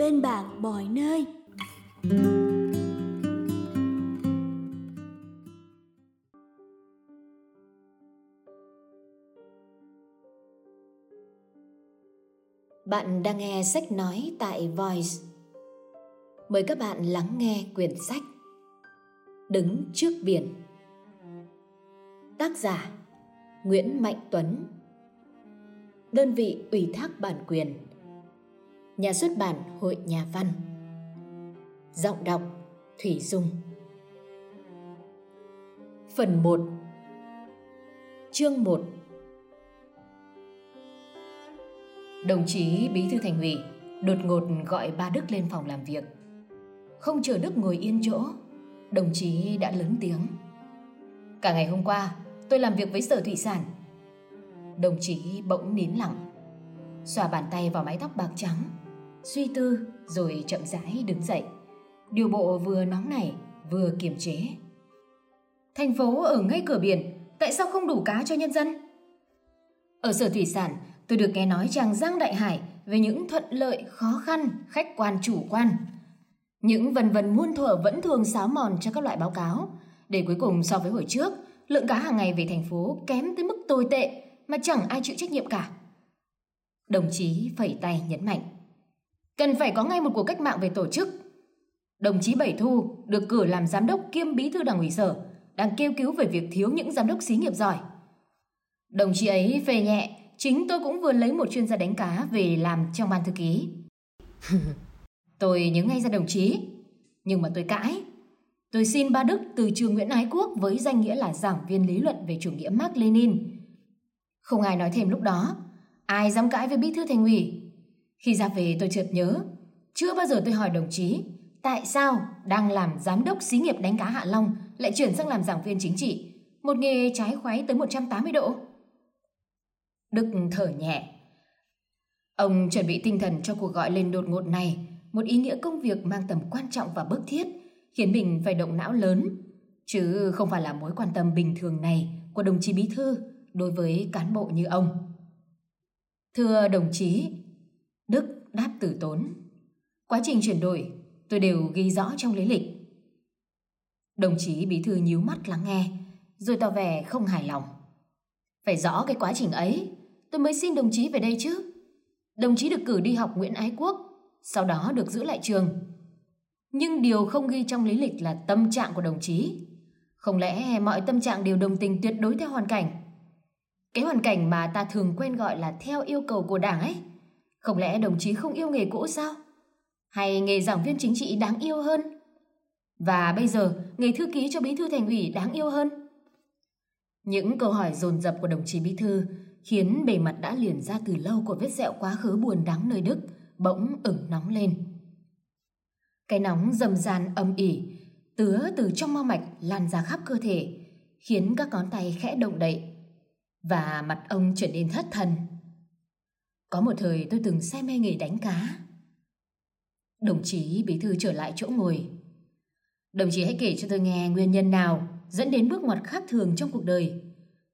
bên bạn mọi nơi. Bạn đang nghe sách nói tại Voice. Mời các bạn lắng nghe quyển sách Đứng trước biển. Tác giả Nguyễn Mạnh Tuấn Đơn vị ủy thác bản quyền Nhà xuất bản Hội Nhà văn Giọng đọc Thủy Dung Phần 1 Chương 1 Đồng chí Bí thư Thành ủy đột ngột gọi ba Đức lên phòng làm việc. Không chờ Đức ngồi yên chỗ, đồng chí đã lớn tiếng. Cả ngày hôm qua, tôi làm việc với Sở Thủy sản. Đồng chí bỗng nín lặng, xòa bàn tay vào mái tóc bạc trắng, suy tư rồi chậm rãi đứng dậy. Điều bộ vừa nóng nảy vừa kiềm chế. Thành phố ở ngay cửa biển, tại sao không đủ cá cho nhân dân? Ở Sở Thủy sản, tôi được nghe nói chàng Giang Đại Hải về những thuận lợi, khó khăn, khách quan chủ quan. Những vần vần muôn thuở vẫn thường xáo mòn cho các loại báo cáo, để cuối cùng so với hồi trước, lượng cá hàng ngày về thành phố kém tới mức tồi tệ mà chẳng ai chịu trách nhiệm cả. Đồng chí phẩy tay nhấn mạnh. Cần phải có ngay một cuộc cách mạng về tổ chức. Đồng chí Bảy Thu được cử làm giám đốc kiêm bí thư đảng ủy sở, đang kêu cứu về việc thiếu những giám đốc xí nghiệp giỏi. Đồng chí ấy phê nhẹ, chính tôi cũng vừa lấy một chuyên gia đánh cá về làm trong ban thư ký. tôi nhớ ngay ra đồng chí, nhưng mà tôi cãi. Tôi xin ba Đức từ trường Nguyễn Ái Quốc với danh nghĩa là giảng viên lý luận về chủ nghĩa Mark Lenin. Không ai nói thêm lúc đó, ai dám cãi với bí thư thành ủy. Khi ra về tôi chợt nhớ, chưa bao giờ tôi hỏi đồng chí tại sao đang làm giám đốc xí nghiệp đánh cá Hạ Long lại chuyển sang làm giảng viên chính trị, một nghề trái khoái tới 180 độ. Đức thở nhẹ. Ông chuẩn bị tinh thần cho cuộc gọi lên đột ngột này, một ý nghĩa công việc mang tầm quan trọng và bức thiết, khiến mình phải động não lớn, chứ không phải là mối quan tâm bình thường này của đồng chí bí thư đối với cán bộ như ông. Thưa đồng chí, Đức đáp tử tốn. Quá trình chuyển đổi, tôi đều ghi rõ trong lý lịch. Đồng chí bí thư nhíu mắt lắng nghe, rồi tỏ vẻ không hài lòng. Phải rõ cái quá trình ấy, tôi mới xin đồng chí về đây chứ. Đồng chí được cử đi học Nguyễn Ái Quốc, sau đó được giữ lại trường. Nhưng điều không ghi trong lý lịch là tâm trạng của đồng chí. Không lẽ mọi tâm trạng đều đồng tình tuyệt đối theo hoàn cảnh? Cái hoàn cảnh mà ta thường quen gọi là theo yêu cầu của đảng ấy. Không lẽ đồng chí không yêu nghề cũ sao? Hay nghề giảng viên chính trị đáng yêu hơn? Và bây giờ, nghề thư ký cho bí thư thành ủy đáng yêu hơn? Những câu hỏi dồn dập của đồng chí bí thư khiến bề mặt đã liền ra từ lâu của vết sẹo quá khứ buồn đáng nơi Đức bỗng ửng nóng lên. Cái nóng dầm dàn âm ỉ, tứa từ trong mau mạch lan ra khắp cơ thể, khiến các ngón tay khẽ động đậy và mặt ông trở nên thất thần. Có một thời tôi từng say mê nghề đánh cá. Đồng chí bí thư trở lại chỗ ngồi. Đồng chí hãy kể cho tôi nghe nguyên nhân nào dẫn đến bước ngoặt khác thường trong cuộc đời.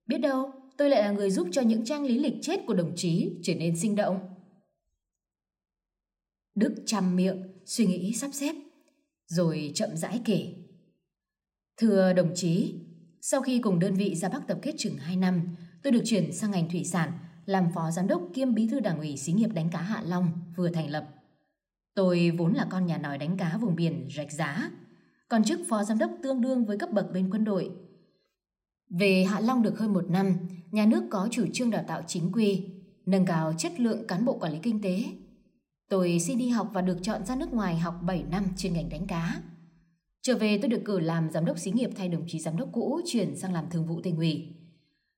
Biết đâu, tôi lại là người giúp cho những trang lý lịch chết của đồng chí trở nên sinh động. Đức chăm miệng, suy nghĩ sắp xếp, rồi chậm rãi kể. Thưa đồng chí, sau khi cùng đơn vị ra Bắc tập kết chừng 2 năm, tôi được chuyển sang ngành thủy sản, làm phó giám đốc kiêm bí thư đảng ủy xí nghiệp đánh cá Hạ Long vừa thành lập. Tôi vốn là con nhà nòi đánh cá vùng biển rạch giá, còn chức phó giám đốc tương đương với cấp bậc bên quân đội. Về Hạ Long được hơn một năm, nhà nước có chủ trương đào tạo chính quy, nâng cao chất lượng cán bộ quản lý kinh tế. Tôi xin đi học và được chọn ra nước ngoài học 7 năm chuyên ngành đánh cá. Trở về tôi được cử làm giám đốc xí nghiệp thay đồng chí giám đốc cũ chuyển sang làm thường vụ tỉnh ủy.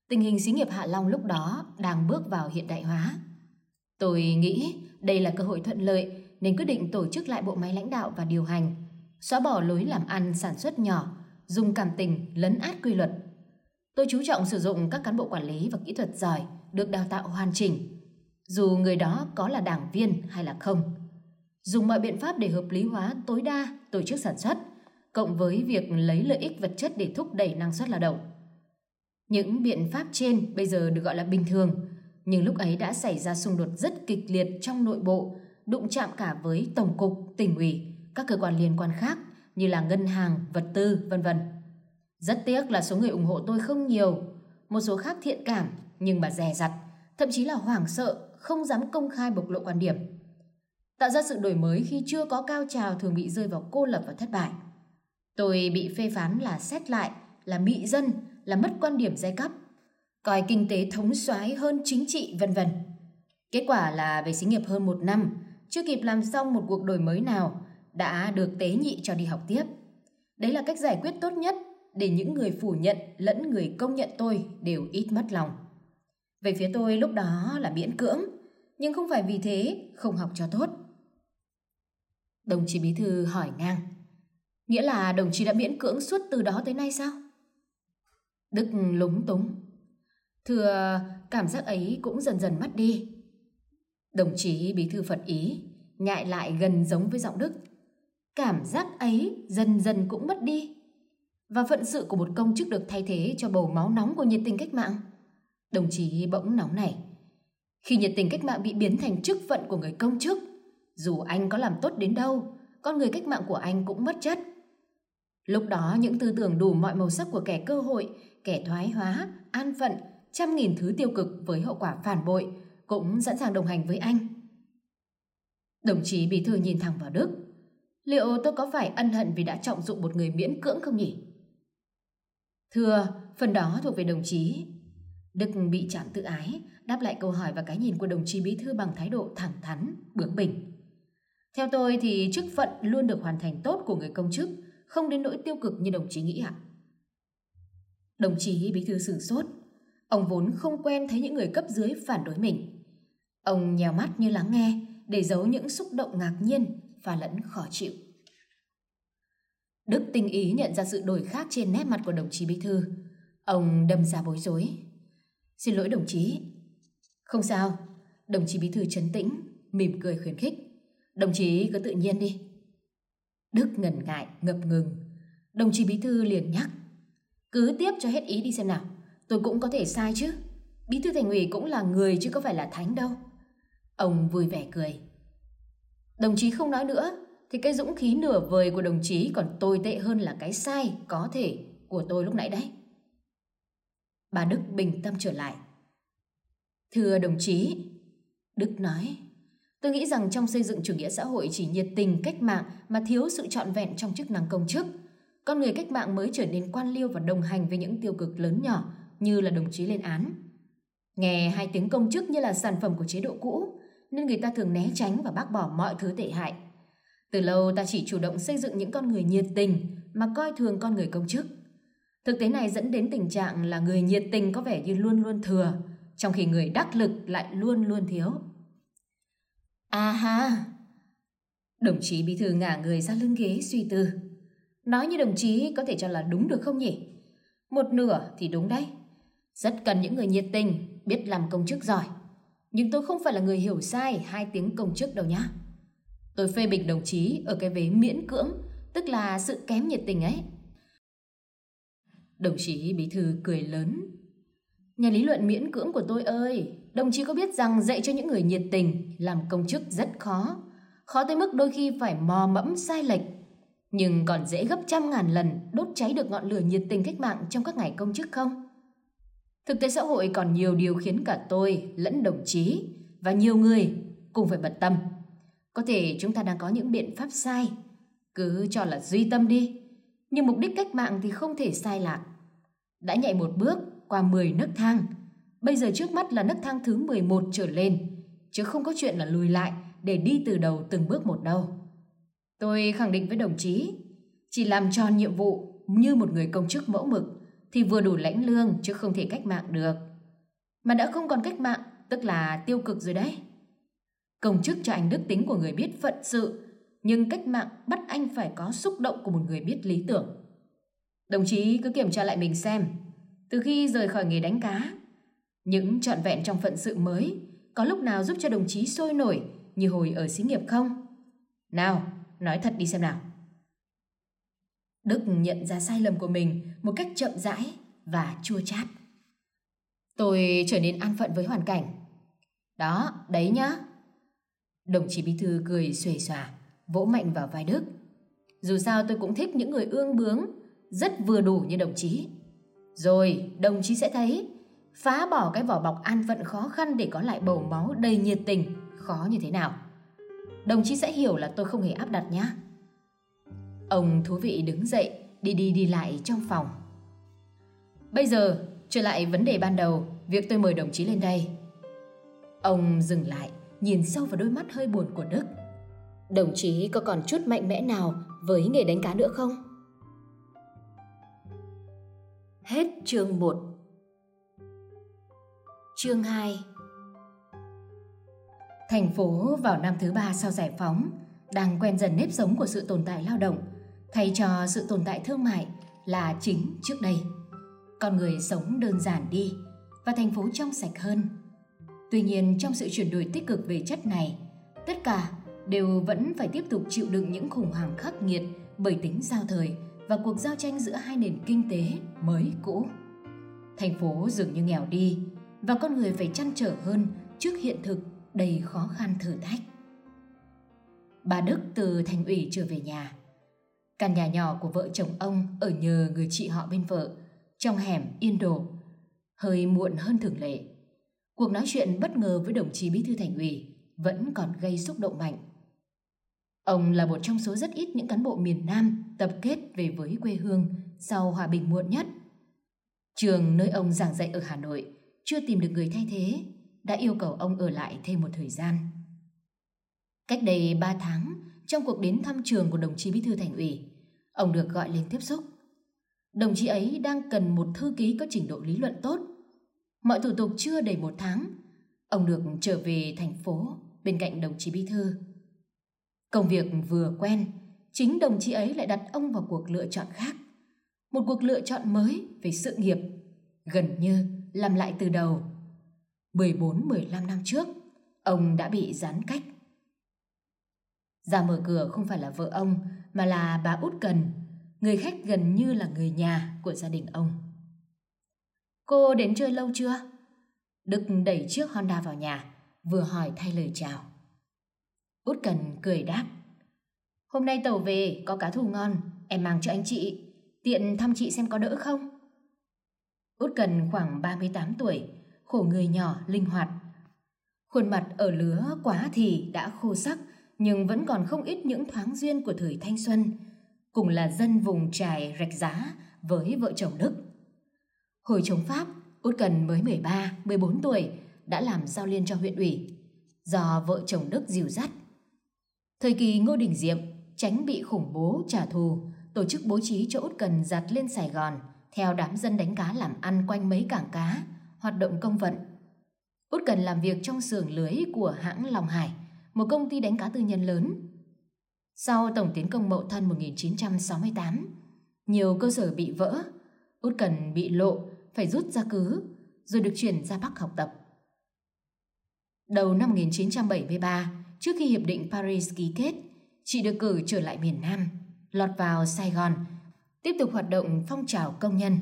Tình hình xí nghiệp Hạ Long lúc đó đang bước vào hiện đại hóa. Tôi nghĩ đây là cơ hội thuận lợi nên quyết định tổ chức lại bộ máy lãnh đạo và điều hành, xóa bỏ lối làm ăn sản xuất nhỏ, dùng cảm tình lấn át quy luật. Tôi chú trọng sử dụng các cán bộ quản lý và kỹ thuật giỏi được đào tạo hoàn chỉnh, dù người đó có là đảng viên hay là không. Dùng mọi biện pháp để hợp lý hóa tối đa tổ chức sản xuất, cộng với việc lấy lợi ích vật chất để thúc đẩy năng suất lao động. Những biện pháp trên bây giờ được gọi là bình thường, nhưng lúc ấy đã xảy ra xung đột rất kịch liệt trong nội bộ đụng chạm cả với tổng cục, tỉnh ủy, các cơ quan liên quan khác như là ngân hàng, vật tư, vân vân. Rất tiếc là số người ủng hộ tôi không nhiều, một số khác thiện cảm nhưng mà dè dặt, thậm chí là hoảng sợ, không dám công khai bộc lộ quan điểm. Tạo ra sự đổi mới khi chưa có cao trào thường bị rơi vào cô lập và thất bại. Tôi bị phê phán là xét lại, là mị dân, là mất quan điểm giai cấp, coi kinh tế thống soái hơn chính trị vân vân. Kết quả là về xí nghiệp hơn một năm, chưa kịp làm xong một cuộc đổi mới nào, đã được tế nhị cho đi học tiếp. Đấy là cách giải quyết tốt nhất để những người phủ nhận lẫn người công nhận tôi đều ít mất lòng. Về phía tôi lúc đó là miễn cưỡng, nhưng không phải vì thế không học cho tốt. Đồng chí Bí Thư hỏi ngang. Nghĩa là đồng chí đã miễn cưỡng suốt từ đó tới nay sao? Đức lúng túng. Thưa, cảm giác ấy cũng dần dần mất đi. Đồng chí Bí Thư Phật ý, nhại lại gần giống với giọng Đức. Cảm giác ấy dần dần cũng mất đi. Và phận sự của một công chức được thay thế cho bầu máu nóng của nhiệt tình cách mạng. Đồng chí bỗng nóng này. Khi nhiệt tình cách mạng bị biến thành chức phận của người công chức, dù anh có làm tốt đến đâu, con người cách mạng của anh cũng mất chất. Lúc đó những tư tưởng đủ mọi màu sắc của kẻ cơ hội, kẻ thoái hóa, an phận, trăm nghìn thứ tiêu cực với hậu quả phản bội cũng sẵn sàng đồng hành với anh. Đồng chí Bí Thư nhìn thẳng vào Đức. Liệu tôi có phải ân hận vì đã trọng dụng một người miễn cưỡng không nhỉ? Thưa, phần đó thuộc về đồng chí. Đức bị chạm tự ái, đáp lại câu hỏi và cái nhìn của đồng chí Bí Thư bằng thái độ thẳng thắn, bướng bỉnh. Theo tôi thì chức phận luôn được hoàn thành tốt của người công chức, không đến nỗi tiêu cực như đồng chí nghĩ ạ. Đồng chí Bí Thư sửng sốt. Ông vốn không quen thấy những người cấp dưới phản đối mình. Ông nhèo mắt như lắng nghe để giấu những xúc động ngạc nhiên và lẫn khó chịu. Đức tinh ý nhận ra sự đổi khác trên nét mặt của đồng chí Bí Thư. Ông đâm ra bối rối. Xin lỗi đồng chí. Không sao, đồng chí Bí Thư trấn tĩnh, mỉm cười khuyến khích. Đồng chí cứ tự nhiên đi. Đức ngần ngại, ngập ngừng. Đồng chí Bí Thư liền nhắc. Cứ tiếp cho hết ý đi xem nào. Tôi cũng có thể sai chứ. Bí Thư Thành ủy cũng là người chứ có phải là thánh đâu. Ông vui vẻ cười. Đồng chí không nói nữa, thì cái dũng khí nửa vời của đồng chí còn tồi tệ hơn là cái sai có thể của tôi lúc nãy đấy. Bà Đức bình tâm trở lại. Thưa đồng chí, Đức nói, tôi nghĩ rằng trong xây dựng chủ nghĩa xã hội chỉ nhiệt tình cách mạng mà thiếu sự trọn vẹn trong chức năng công chức. Con người cách mạng mới trở nên quan liêu và đồng hành với những tiêu cực lớn nhỏ như là đồng chí lên án. Nghe hai tiếng công chức như là sản phẩm của chế độ cũ, nên người ta thường né tránh và bác bỏ mọi thứ tệ hại. Từ lâu ta chỉ chủ động xây dựng những con người nhiệt tình mà coi thường con người công chức. Thực tế này dẫn đến tình trạng là người nhiệt tình có vẻ như luôn luôn thừa, trong khi người đắc lực lại luôn luôn thiếu. À ha! Đồng chí bí thư ngả người ra lưng ghế suy tư. Nói như đồng chí có thể cho là đúng được không nhỉ? Một nửa thì đúng đấy. Rất cần những người nhiệt tình, biết làm công chức giỏi. Nhưng tôi không phải là người hiểu sai hai tiếng công chức đâu nhá. Tôi phê bình đồng chí ở cái vế miễn cưỡng, tức là sự kém nhiệt tình ấy. Đồng chí bí thư cười lớn. Nhà lý luận miễn cưỡng của tôi ơi, đồng chí có biết rằng dạy cho những người nhiệt tình làm công chức rất khó. Khó tới mức đôi khi phải mò mẫm sai lệch. Nhưng còn dễ gấp trăm ngàn lần đốt cháy được ngọn lửa nhiệt tình cách mạng trong các ngày công chức không? Thực tế xã hội còn nhiều điều khiến cả tôi lẫn đồng chí và nhiều người cùng phải bận tâm. Có thể chúng ta đang có những biện pháp sai, cứ cho là duy tâm đi. Nhưng mục đích cách mạng thì không thể sai lạc. Đã nhảy một bước qua 10 nấc thang, bây giờ trước mắt là nấc thang thứ 11 trở lên, chứ không có chuyện là lùi lại để đi từ đầu từng bước một đâu. Tôi khẳng định với đồng chí, chỉ làm tròn nhiệm vụ như một người công chức mẫu mực thì vừa đủ lãnh lương chứ không thể cách mạng được. Mà đã không còn cách mạng, tức là tiêu cực rồi đấy. Công chức cho anh đức tính của người biết phận sự, nhưng cách mạng bắt anh phải có xúc động của một người biết lý tưởng. Đồng chí cứ kiểm tra lại mình xem, từ khi rời khỏi nghề đánh cá, những trọn vẹn trong phận sự mới có lúc nào giúp cho đồng chí sôi nổi như hồi ở xí nghiệp không? Nào, nói thật đi xem nào. Đức nhận ra sai lầm của mình một cách chậm rãi và chua chát. Tôi trở nên an phận với hoàn cảnh. Đó, đấy nhá. Đồng chí Bí Thư cười xuề xòa, vỗ mạnh vào vai Đức. Dù sao tôi cũng thích những người ương bướng, rất vừa đủ như đồng chí. Rồi, đồng chí sẽ thấy, phá bỏ cái vỏ bọc an phận khó khăn để có lại bầu máu đầy nhiệt tình, khó như thế nào. Đồng chí sẽ hiểu là tôi không hề áp đặt nhá. Ông thú vị đứng dậy, đi đi đi lại trong phòng. Bây giờ, trở lại vấn đề ban đầu, việc tôi mời đồng chí lên đây. Ông dừng lại, nhìn sâu vào đôi mắt hơi buồn của Đức. Đồng chí có còn chút mạnh mẽ nào với nghề đánh cá nữa không? Hết chương 1 Chương 2 Thành phố vào năm thứ ba sau giải phóng đang quen dần nếp sống của sự tồn tại lao động thay cho sự tồn tại thương mại là chính trước đây. Con người sống đơn giản đi và thành phố trong sạch hơn. Tuy nhiên trong sự chuyển đổi tích cực về chất này, tất cả đều vẫn phải tiếp tục chịu đựng những khủng hoảng khắc nghiệt bởi tính giao thời và cuộc giao tranh giữa hai nền kinh tế mới cũ. Thành phố dường như nghèo đi và con người phải chăn trở hơn trước hiện thực đầy khó khăn thử thách. Bà Đức từ thành ủy trở về nhà. Căn nhà nhỏ của vợ chồng ông ở nhờ người chị họ bên vợ, trong hẻm yên đồ, hơi muộn hơn thường lệ. Cuộc nói chuyện bất ngờ với đồng chí bí thư thành ủy vẫn còn gây xúc động mạnh. Ông là một trong số rất ít những cán bộ miền Nam tập kết về với quê hương sau hòa bình muộn nhất. Trường nơi ông giảng dạy ở Hà Nội chưa tìm được người thay thế, đã yêu cầu ông ở lại thêm một thời gian. Cách đây 3 tháng, trong cuộc đến thăm trường của đồng chí bí thư thành ủy, ông được gọi lên tiếp xúc. Đồng chí ấy đang cần một thư ký có trình độ lý luận tốt. Mọi thủ tục chưa đầy một tháng, ông được trở về thành phố bên cạnh đồng chí bí thư. Công việc vừa quen, chính đồng chí ấy lại đặt ông vào cuộc lựa chọn khác. Một cuộc lựa chọn mới về sự nghiệp, gần như làm lại từ đầu. 14-15 năm trước, ông đã bị gián cách. Ra mở cửa không phải là vợ ông, mà là bà Út Cần, người khách gần như là người nhà của gia đình ông. Cô đến chơi lâu chưa? Đức đẩy chiếc Honda vào nhà, vừa hỏi thay lời chào. Út Cần cười đáp. Hôm nay tàu về, có cá thù ngon, em mang cho anh chị, tiện thăm chị xem có đỡ không? Út Cần khoảng 38 tuổi, khổ người nhỏ, linh hoạt. Khuôn mặt ở lứa quá thì đã khô sắc, nhưng vẫn còn không ít những thoáng duyên của thời thanh xuân, cùng là dân vùng trài rạch giá với vợ chồng Đức. Hồi chống Pháp, Út Cần mới 13, 14 tuổi đã làm giao liên cho huyện ủy, do vợ chồng Đức dìu dắt. Thời kỳ Ngô Đình Diệm tránh bị khủng bố trả thù, tổ chức bố trí cho Út Cần giặt lên Sài Gòn theo đám dân đánh cá làm ăn quanh mấy cảng cá, hoạt động công vận. Út Cần làm việc trong xưởng lưới của hãng Long Hải, một công ty đánh cá tư nhân lớn. Sau tổng tiến công Mậu Thân 1968, nhiều cơ sở bị vỡ, Út Cần bị lộ, phải rút ra cứ, rồi được chuyển ra Bắc học tập. Đầu năm 1973, trước khi Hiệp định Paris ký kết, chị được cử trở lại miền Nam, lọt vào Sài Gòn, tiếp tục hoạt động phong trào công nhân.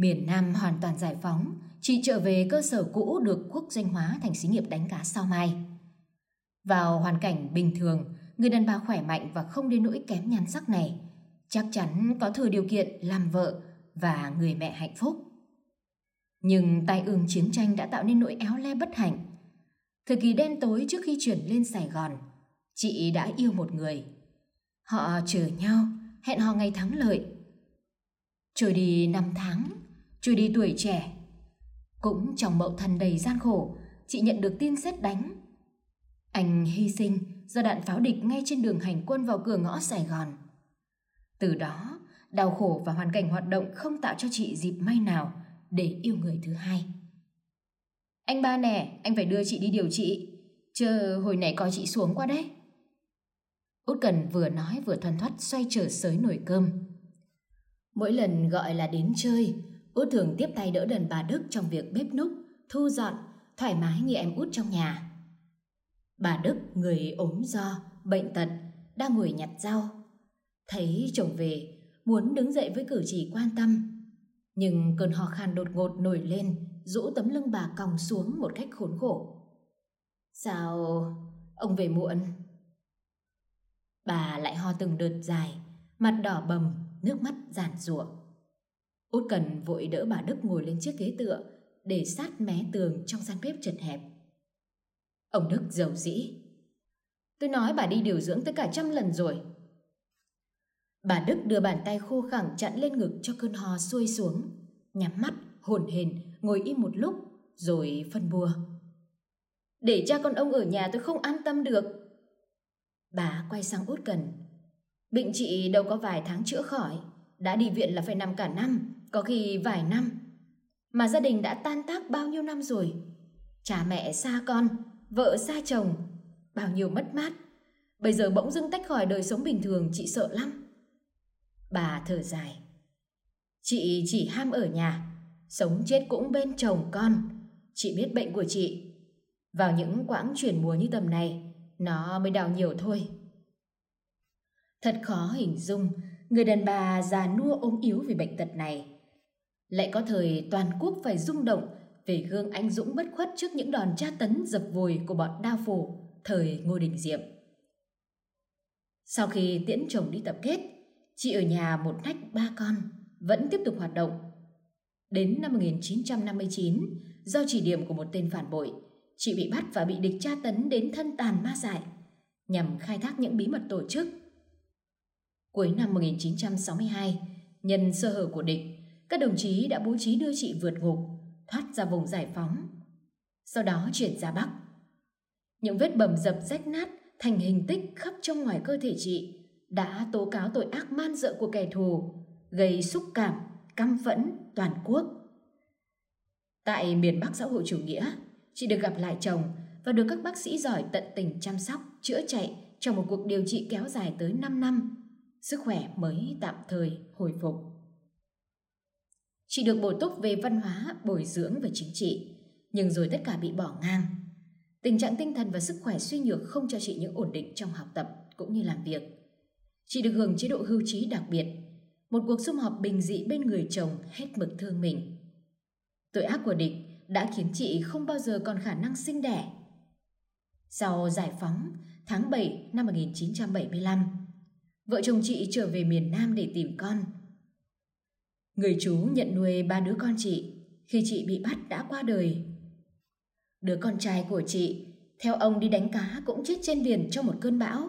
Miền Nam hoàn toàn giải phóng, chị trở về cơ sở cũ được quốc danh hóa thành xí nghiệp đánh cá sao mai. Vào hoàn cảnh bình thường, người đàn bà khỏe mạnh và không đến nỗi kém nhan sắc này, chắc chắn có thừa điều kiện làm vợ và người mẹ hạnh phúc. Nhưng tai ương chiến tranh đã tạo nên nỗi éo le bất hạnh. Thời kỳ đen tối trước khi chuyển lên Sài Gòn, chị đã yêu một người. Họ chờ nhau, hẹn hò ngày thắng lợi. Trôi đi năm tháng, trôi đi tuổi trẻ. Cũng trong mậu thân đầy gian khổ, chị nhận được tin xét đánh. Anh hy sinh do đạn pháo địch ngay trên đường hành quân vào cửa ngõ Sài Gòn. Từ đó, đau khổ và hoàn cảnh hoạt động không tạo cho chị dịp may nào để yêu người thứ hai. Anh ba nè, anh phải đưa chị đi điều trị, chờ hồi nãy coi chị xuống qua đấy. Út Cần vừa nói vừa thoăn thoắt xoay trở sới nồi cơm. Mỗi lần gọi là đến chơi, Út thường tiếp tay đỡ đần bà Đức trong việc bếp núc, thu dọn, thoải mái như em út trong nhà. Bà Đức, người ốm do, bệnh tật, đang ngồi nhặt rau. Thấy chồng về, muốn đứng dậy với cử chỉ quan tâm. Nhưng cơn ho khan đột ngột nổi lên, rũ tấm lưng bà còng xuống một cách khốn khổ. Sao ông về muộn? Bà lại ho từng đợt dài, mặt đỏ bầm, nước mắt giàn rủa. Út Cần vội đỡ bà Đức ngồi lên chiếc ghế tựa để sát mé tường trong gian bếp chật hẹp. Ông Đức giàu dĩ. Tôi nói bà đi điều dưỡng tới cả trăm lần rồi. Bà Đức đưa bàn tay khô khẳng chặn lên ngực cho cơn ho xuôi xuống, nhắm mắt, hồn hền, ngồi im một lúc, rồi phân bua. Để cha con ông ở nhà tôi không an tâm được. Bà quay sang út cần. Bệnh chị đâu có vài tháng chữa khỏi, đã đi viện là phải nằm cả năm, có khi vài năm. Mà gia đình đã tan tác bao nhiêu năm rồi. Cha mẹ xa con, vợ xa chồng, bao nhiêu mất mát. Bây giờ bỗng dưng tách khỏi đời sống bình thường chị sợ lắm. Bà thở dài. Chị chỉ ham ở nhà, sống chết cũng bên chồng con. Chị biết bệnh của chị. Vào những quãng chuyển mùa như tầm này, nó mới đau nhiều thôi. Thật khó hình dung người đàn bà già nua ốm yếu vì bệnh tật này. Lại có thời toàn quốc phải rung động về gương anh dũng bất khuất trước những đòn tra tấn dập vùi của bọn đao phủ thời Ngô Đình Diệm. Sau khi tiễn chồng đi tập kết, chị ở nhà một nách ba con, vẫn tiếp tục hoạt động. Đến năm 1959, do chỉ điểm của một tên phản bội, chị bị bắt và bị địch tra tấn đến thân tàn ma dại, nhằm khai thác những bí mật tổ chức. Cuối năm 1962, nhân sơ hở của địch, các đồng chí đã bố trí đưa chị vượt ngục, thoát ra vùng giải phóng. Sau đó chuyển ra Bắc. Những vết bầm dập rách nát thành hình tích khắp trong ngoài cơ thể chị đã tố cáo tội ác man dợ của kẻ thù, gây xúc cảm, căm phẫn toàn quốc. Tại miền Bắc xã hội chủ nghĩa, chị được gặp lại chồng và được các bác sĩ giỏi tận tình chăm sóc, chữa chạy trong một cuộc điều trị kéo dài tới 5 năm. Sức khỏe mới tạm thời hồi phục. Chị được bổ túc về văn hóa, bồi dưỡng và chính trị, nhưng rồi tất cả bị bỏ ngang. Tình trạng tinh thần và sức khỏe suy nhược không cho chị những ổn định trong học tập cũng như làm việc. Chị được hưởng chế độ hưu trí đặc biệt, một cuộc sum họp bình dị bên người chồng hết mực thương mình. Tội ác của địch đã khiến chị không bao giờ còn khả năng sinh đẻ. Sau giải phóng, tháng 7 năm 1975, vợ chồng chị trở về miền Nam để tìm con. Người chú nhận nuôi ba đứa con chị khi chị bị bắt đã qua đời. Đứa con trai của chị, theo ông đi đánh cá cũng chết trên biển trong một cơn bão.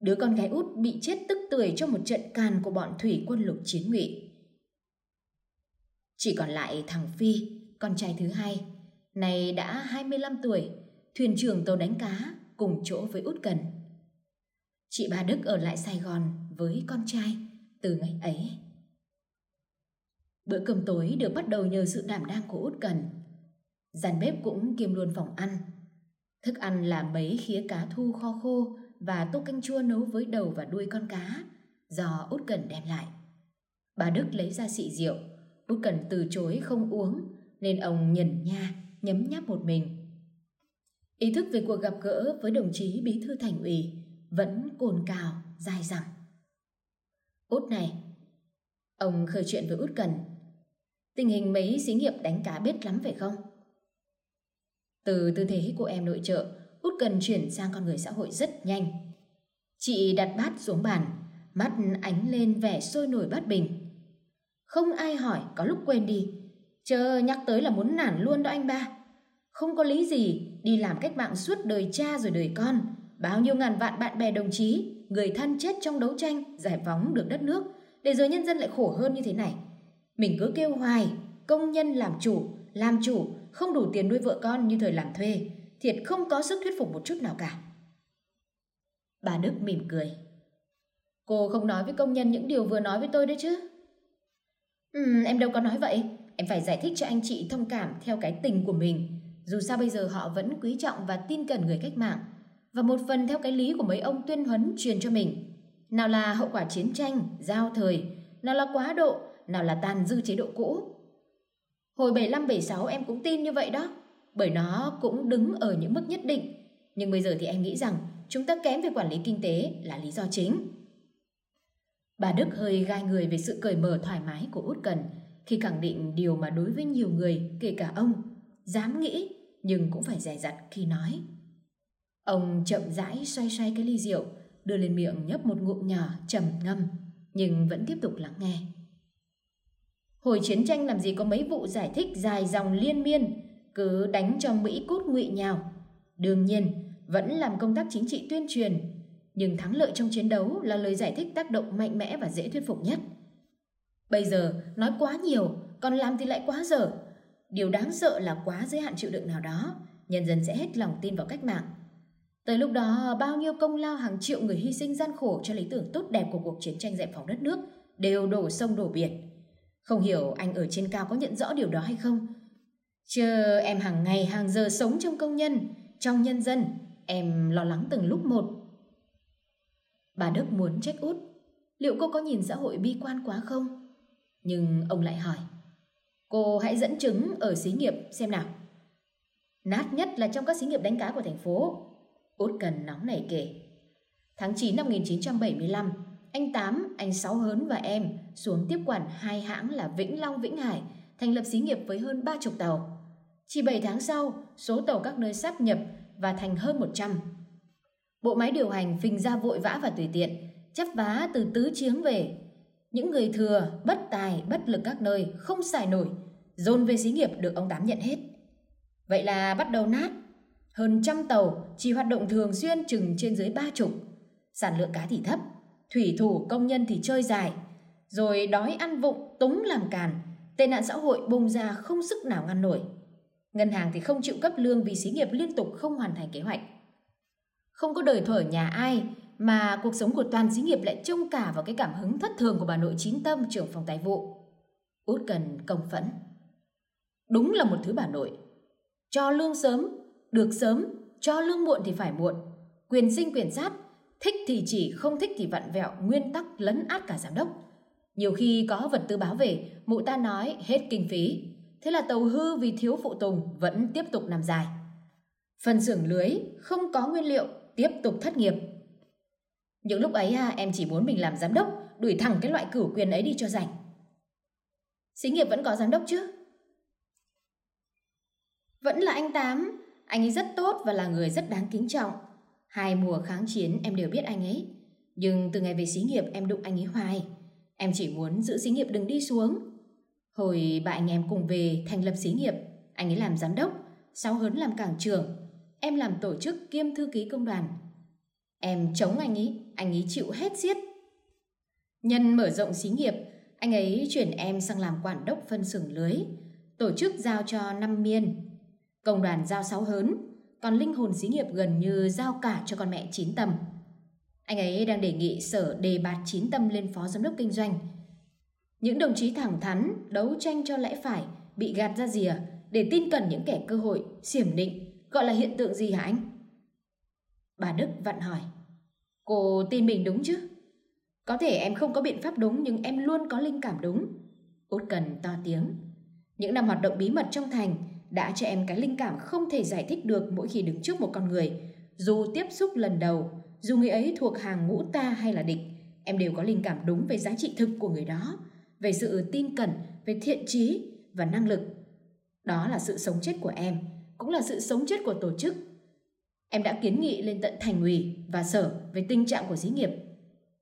Đứa con gái út bị chết tức tưởi trong một trận càn của bọn thủy quân lục chiến ngụy. Chỉ còn lại thằng Phi, con trai thứ hai, này đã 25 tuổi, thuyền trưởng tàu đánh cá cùng chỗ với út cần. Chị bà Đức ở lại Sài Gòn với con trai từ ngày ấy. Bữa cơm tối được bắt đầu nhờ sự đảm đang của út cần. Giàn bếp cũng kiêm luôn phòng ăn. Thức ăn là mấy khía cá thu kho khô và tô canh chua nấu với đầu và đuôi con cá do út cần đem lại. Bà Đức lấy ra xị rượu, út cần từ chối không uống nên ông nhẩn nha nhấm nháp một mình. Ý thức về cuộc gặp gỡ với đồng chí bí thư thành ủy vẫn cồn cào, dài dẳng. Út này, ông khởi chuyện với Út Cần. Tình hình mấy xí nghiệp đánh cá biết lắm phải không? Từ tư thế của em nội trợ, Út Cần chuyển sang con người xã hội rất nhanh. Chị đặt bát xuống bàn, mắt ánh lên vẻ sôi nổi bát bình. Không ai hỏi, có lúc quên đi. Chờ nhắc tới là muốn nản luôn đó anh ba. Không có lý gì đi làm cách mạng suốt đời cha rồi đời con Bao nhiêu ngàn vạn bạn bè đồng chí, người thân chết trong đấu tranh, giải phóng được đất nước, để giờ nhân dân lại khổ hơn như thế này. Mình cứ kêu hoài, công nhân làm chủ, làm chủ, không đủ tiền nuôi vợ con như thời làm thuê, thiệt không có sức thuyết phục một chút nào cả. Bà Đức mỉm cười. Cô không nói với công nhân những điều vừa nói với tôi đấy chứ? Ừ, em đâu có nói vậy. Em phải giải thích cho anh chị thông cảm theo cái tình của mình. Dù sao bây giờ họ vẫn quý trọng và tin cẩn người cách mạng và một phần theo cái lý của mấy ông tuyên huấn truyền cho mình. Nào là hậu quả chiến tranh, giao thời, nào là quá độ, nào là tàn dư chế độ cũ. Hồi 75-76 em cũng tin như vậy đó, bởi nó cũng đứng ở những mức nhất định. Nhưng bây giờ thì em nghĩ rằng chúng ta kém về quản lý kinh tế là lý do chính. Bà Đức hơi gai người về sự cởi mở thoải mái của Út Cần khi khẳng định điều mà đối với nhiều người, kể cả ông, dám nghĩ nhưng cũng phải dè dặt khi nói. Ông chậm rãi xoay xoay cái ly rượu, đưa lên miệng nhấp một ngụm nhỏ trầm ngâm, nhưng vẫn tiếp tục lắng nghe. Hồi chiến tranh làm gì có mấy vụ giải thích dài dòng liên miên, cứ đánh cho Mỹ cút ngụy nhào. Đương nhiên, vẫn làm công tác chính trị tuyên truyền, nhưng thắng lợi trong chiến đấu là lời giải thích tác động mạnh mẽ và dễ thuyết phục nhất. Bây giờ, nói quá nhiều, còn làm thì lại quá dở. Điều đáng sợ là quá giới hạn chịu đựng nào đó, nhân dân sẽ hết lòng tin vào cách mạng. Tới lúc đó, bao nhiêu công lao hàng triệu người hy sinh gian khổ cho lý tưởng tốt đẹp của cuộc chiến tranh giải phóng đất nước đều đổ sông đổ biển. Không hiểu anh ở trên cao có nhận rõ điều đó hay không? Chứ em hàng ngày hàng giờ sống trong công nhân, trong nhân dân, em lo lắng từng lúc một. Bà Đức muốn trách út, liệu cô có nhìn xã hội bi quan quá không? Nhưng ông lại hỏi, cô hãy dẫn chứng ở xí nghiệp xem nào. Nát nhất là trong các xí nghiệp đánh cá của thành phố. Út cần nóng nảy kể. Tháng 9 năm 1975, anh Tám, anh Sáu Hớn và em xuống tiếp quản hai hãng là Vĩnh Long Vĩnh Hải, thành lập xí nghiệp với hơn ba chục tàu. Chỉ 7 tháng sau, số tàu các nơi sắp nhập và thành hơn 100. Bộ máy điều hành phình ra vội vã và tùy tiện, chấp vá từ tứ chiếng về. Những người thừa, bất tài, bất lực các nơi, không xài nổi, dồn về xí nghiệp được ông Tám nhận hết. Vậy là bắt đầu nát. Hơn trăm tàu chỉ hoạt động thường xuyên chừng trên dưới ba chục. Sản lượng cá thì thấp, thủy thủ công nhân thì chơi dài. Rồi đói ăn vụng, túng làm càn, tệ nạn xã hội bùng ra không sức nào ngăn nổi. Ngân hàng thì không chịu cấp lương vì xí nghiệp liên tục không hoàn thành kế hoạch. Không có đời thở nhà ai mà cuộc sống của toàn xí nghiệp lại trông cả vào cái cảm hứng thất thường của bà nội chín tâm trưởng phòng tài vụ. Út cần công phẫn. Đúng là một thứ bà nội. Cho lương sớm, được sớm, cho lương muộn thì phải muộn. Quyền sinh quyền sát, thích thì chỉ, không thích thì vặn vẹo, nguyên tắc lấn át cả giám đốc. Nhiều khi có vật tư báo về, mụ ta nói hết kinh phí, Thế là tàu hư vì thiếu phụ tùng vẫn tiếp tục nằm dài. Phần xưởng lưới không có nguyên liệu, tiếp tục thất nghiệp. Những lúc ấy à, em chỉ muốn mình làm giám đốc, đuổi thẳng cái loại cửu quyền ấy đi cho rảnh. Xí nghiệp vẫn có giám đốc chứ? Vẫn là anh Tám, anh ấy rất tốt và là người rất đáng kính trọng. Hai mùa kháng chiến em đều biết anh ấy. Nhưng từ ngày về xí nghiệp em đụng anh ấy hoài. Em chỉ muốn giữ xí nghiệp đừng đi xuống. Hồi ba anh em cùng về thành lập xí nghiệp, anh ấy làm giám đốc, Sáu Hớn làm cảng trưởng, em làm tổ chức kiêm thư ký công đoàn. Em chống anh ấy, anh ấy chịu hết xiết. Nhân mở rộng xí nghiệp, anh ấy chuyển em sang làm quản đốc phân xưởng lưới, tổ chức giao cho năm miên. Công đoàn giao sáu hớn, còn linh hồn xí nghiệp gần như giao cả cho con mẹ chín tầm. Anh ấy đang đề nghị sở đề bạt chín tâm lên phó giám đốc kinh doanh, những đồng chí thẳng thắn, đấu tranh cho lẽ phải, bị gạt ra rìa để tin cần những kẻ cơ hội, xiểm định, gọi là hiện tượng gì hả anh? Bà Đức vặn hỏi. Cô tin mình đúng chứ? Có thể em không có biện pháp đúng nhưng em luôn có linh cảm đúng. Út cần to tiếng. Những năm hoạt động bí mật trong thành đã cho em cái linh cảm không thể giải thích được mỗi khi đứng trước một con người. Dù tiếp xúc lần đầu, dù người ấy thuộc hàng ngũ ta hay là địch, em đều có linh cảm đúng về giá trị thực của người đó về sự tin cẩn, về thiện trí và năng lực. Đó là sự sống chết của em, cũng là sự sống chết của tổ chức. Em đã kiến nghị lên tận thành ủy và sở về tình trạng của xí nghiệp.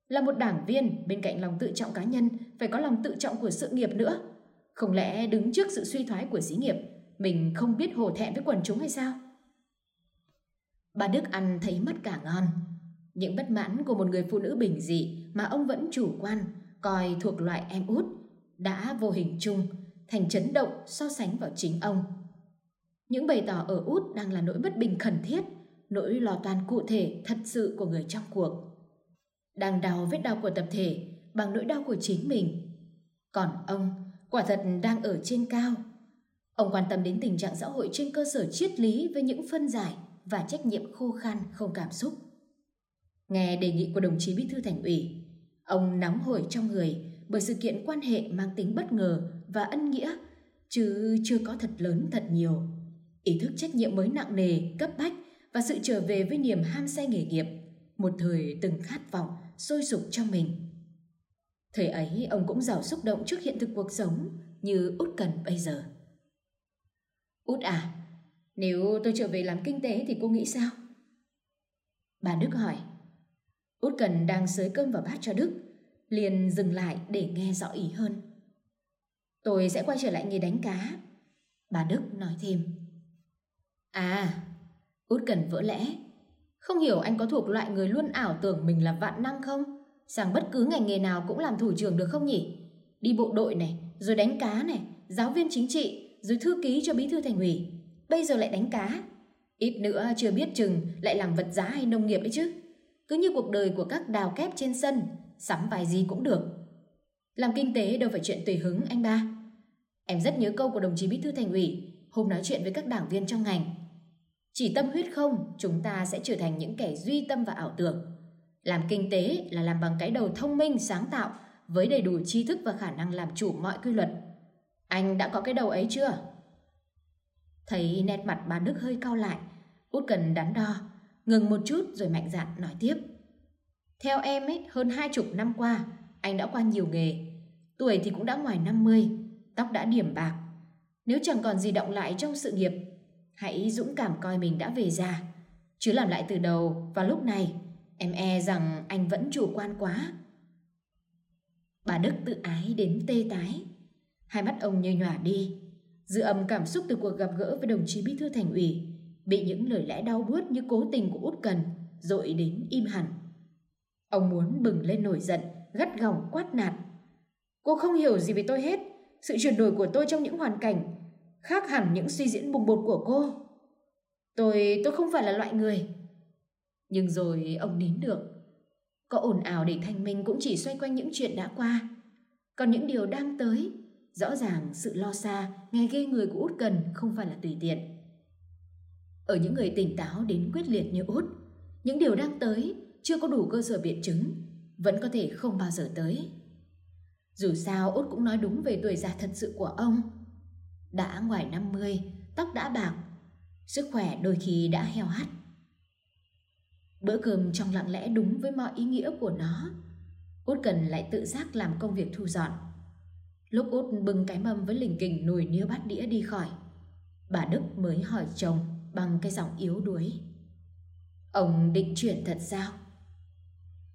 Là một đảng viên, bên cạnh lòng tự trọng cá nhân, phải có lòng tự trọng của sự nghiệp nữa. Không lẽ đứng trước sự suy thoái của xí nghiệp, mình không biết hổ thẹn với quần chúng hay sao? Bà Đức ăn thấy mất cả ngon. Những bất mãn của một người phụ nữ bình dị mà ông vẫn chủ quan, coi thuộc loại em út đã vô hình chung thành chấn động so sánh vào chính ông. Những bày tỏ ở út đang là nỗi bất bình khẩn thiết, nỗi lo toan cụ thể thật sự của người trong cuộc. Đang đau vết đau của tập thể bằng nỗi đau của chính mình. Còn ông quả thật đang ở trên cao. Ông quan tâm đến tình trạng xã hội trên cơ sở triết lý với những phân giải và trách nhiệm khô khan không cảm xúc. Nghe đề nghị của đồng chí bí thư thành ủy, Ông nóng hổi trong người bởi sự kiện quan hệ mang tính bất ngờ và ân nghĩa, chứ chưa có thật lớn thật nhiều. Ý thức trách nhiệm mới nặng nề, cấp bách và sự trở về với niềm ham say nghề nghiệp, một thời từng khát vọng, sôi sục trong mình. Thời ấy ông cũng giàu xúc động trước hiện thực cuộc sống như Út Cần bây giờ. Út à, Nếu tôi trở về làm kinh tế thì cô nghĩ sao? Bà Đức hỏi. Út Cần đang xới cơm vào bát cho Đức, liền dừng lại để nghe rõ ý hơn. Tôi sẽ quay trở lại nghề đánh cá. Bà Đức nói thêm. À, Út Cần vỡ lẽ. Không hiểu anh có thuộc loại người luôn ảo tưởng mình là vạn năng không? rằng bất cứ ngành nghề nào cũng làm thủ trưởng được không nhỉ? Đi bộ đội này, rồi đánh cá này, giáo viên chính trị, rồi thư ký cho bí thư thành ủy. Bây giờ lại đánh cá. Ít nữa chưa biết chừng lại làm vật giá hay nông nghiệp ấy chứ. Cứ như cuộc đời của các đào kép trên sân, sắm vài gì cũng được. Làm kinh tế đâu phải chuyện tùy hứng anh ba. Em rất nhớ câu của đồng chí bí thư thành ủy hôm nói chuyện với các đảng viên trong ngành. Chỉ tâm huyết không, chúng ta sẽ trở thành những kẻ duy tâm và ảo tưởng. Làm kinh tế là làm bằng cái đầu thông minh, sáng tạo, với đầy đủ tri thức và khả năng làm chủ mọi quy luật. Anh đã có cái đầu ấy chưa? Thấy nét mặt bà Đức hơi cau lại, Út cần đắn đo, ngừng một chút rồi mạnh dạn nói tiếp. Theo em ấy, hơn hai chục năm qua, anh đã qua nhiều nghề. Tuổi thì cũng đã ngoài 50, tóc đã điểm bạc. Nếu chẳng còn gì động lại trong sự nghiệp, hãy dũng cảm coi mình đã về già. Chứ làm lại từ đầu vào lúc này, em e rằng anh vẫn chủ quan quá. Bà Đức tự ái đến tê tái. Hai mắt ông như nhòa đi. Dư âm cảm xúc từ cuộc gặp gỡ với đồng chí bí thư thành ủy bị những lời lẽ đau buốt như cố tình của út cần dội đến im hẳn. Ông muốn bừng lên nổi giận, gắt gỏng quát nạt. Cô không hiểu gì về tôi hết. Sự chuyển đổi của tôi trong những hoàn cảnh khác hẳn những suy diễn bùng bột của cô. Tôi, tôi không phải là loại người. Nhưng rồi ông nín được. Có ồn ào để thanh minh cũng chỉ xoay quanh những chuyện đã qua. Còn những điều đang tới, rõ ràng sự lo xa, nghe ghê người của Út Cần không phải là tùy tiện. Ở những người tỉnh táo đến quyết liệt như Út, những điều đang tới chưa có đủ cơ sở biện chứng, vẫn có thể không bao giờ tới. Dù sao Út cũng nói đúng về tuổi già thật sự của ông. Đã ngoài 50, tóc đã bạc, sức khỏe đôi khi đã heo hắt. Bữa cơm trong lặng lẽ đúng với mọi ý nghĩa của nó. Út cần lại tự giác làm công việc thu dọn. Lúc Út bưng cái mâm với lình kình nồi niêu bát đĩa đi khỏi, bà Đức mới hỏi chồng bằng cái giọng yếu đuối. Ông định chuyển thật sao?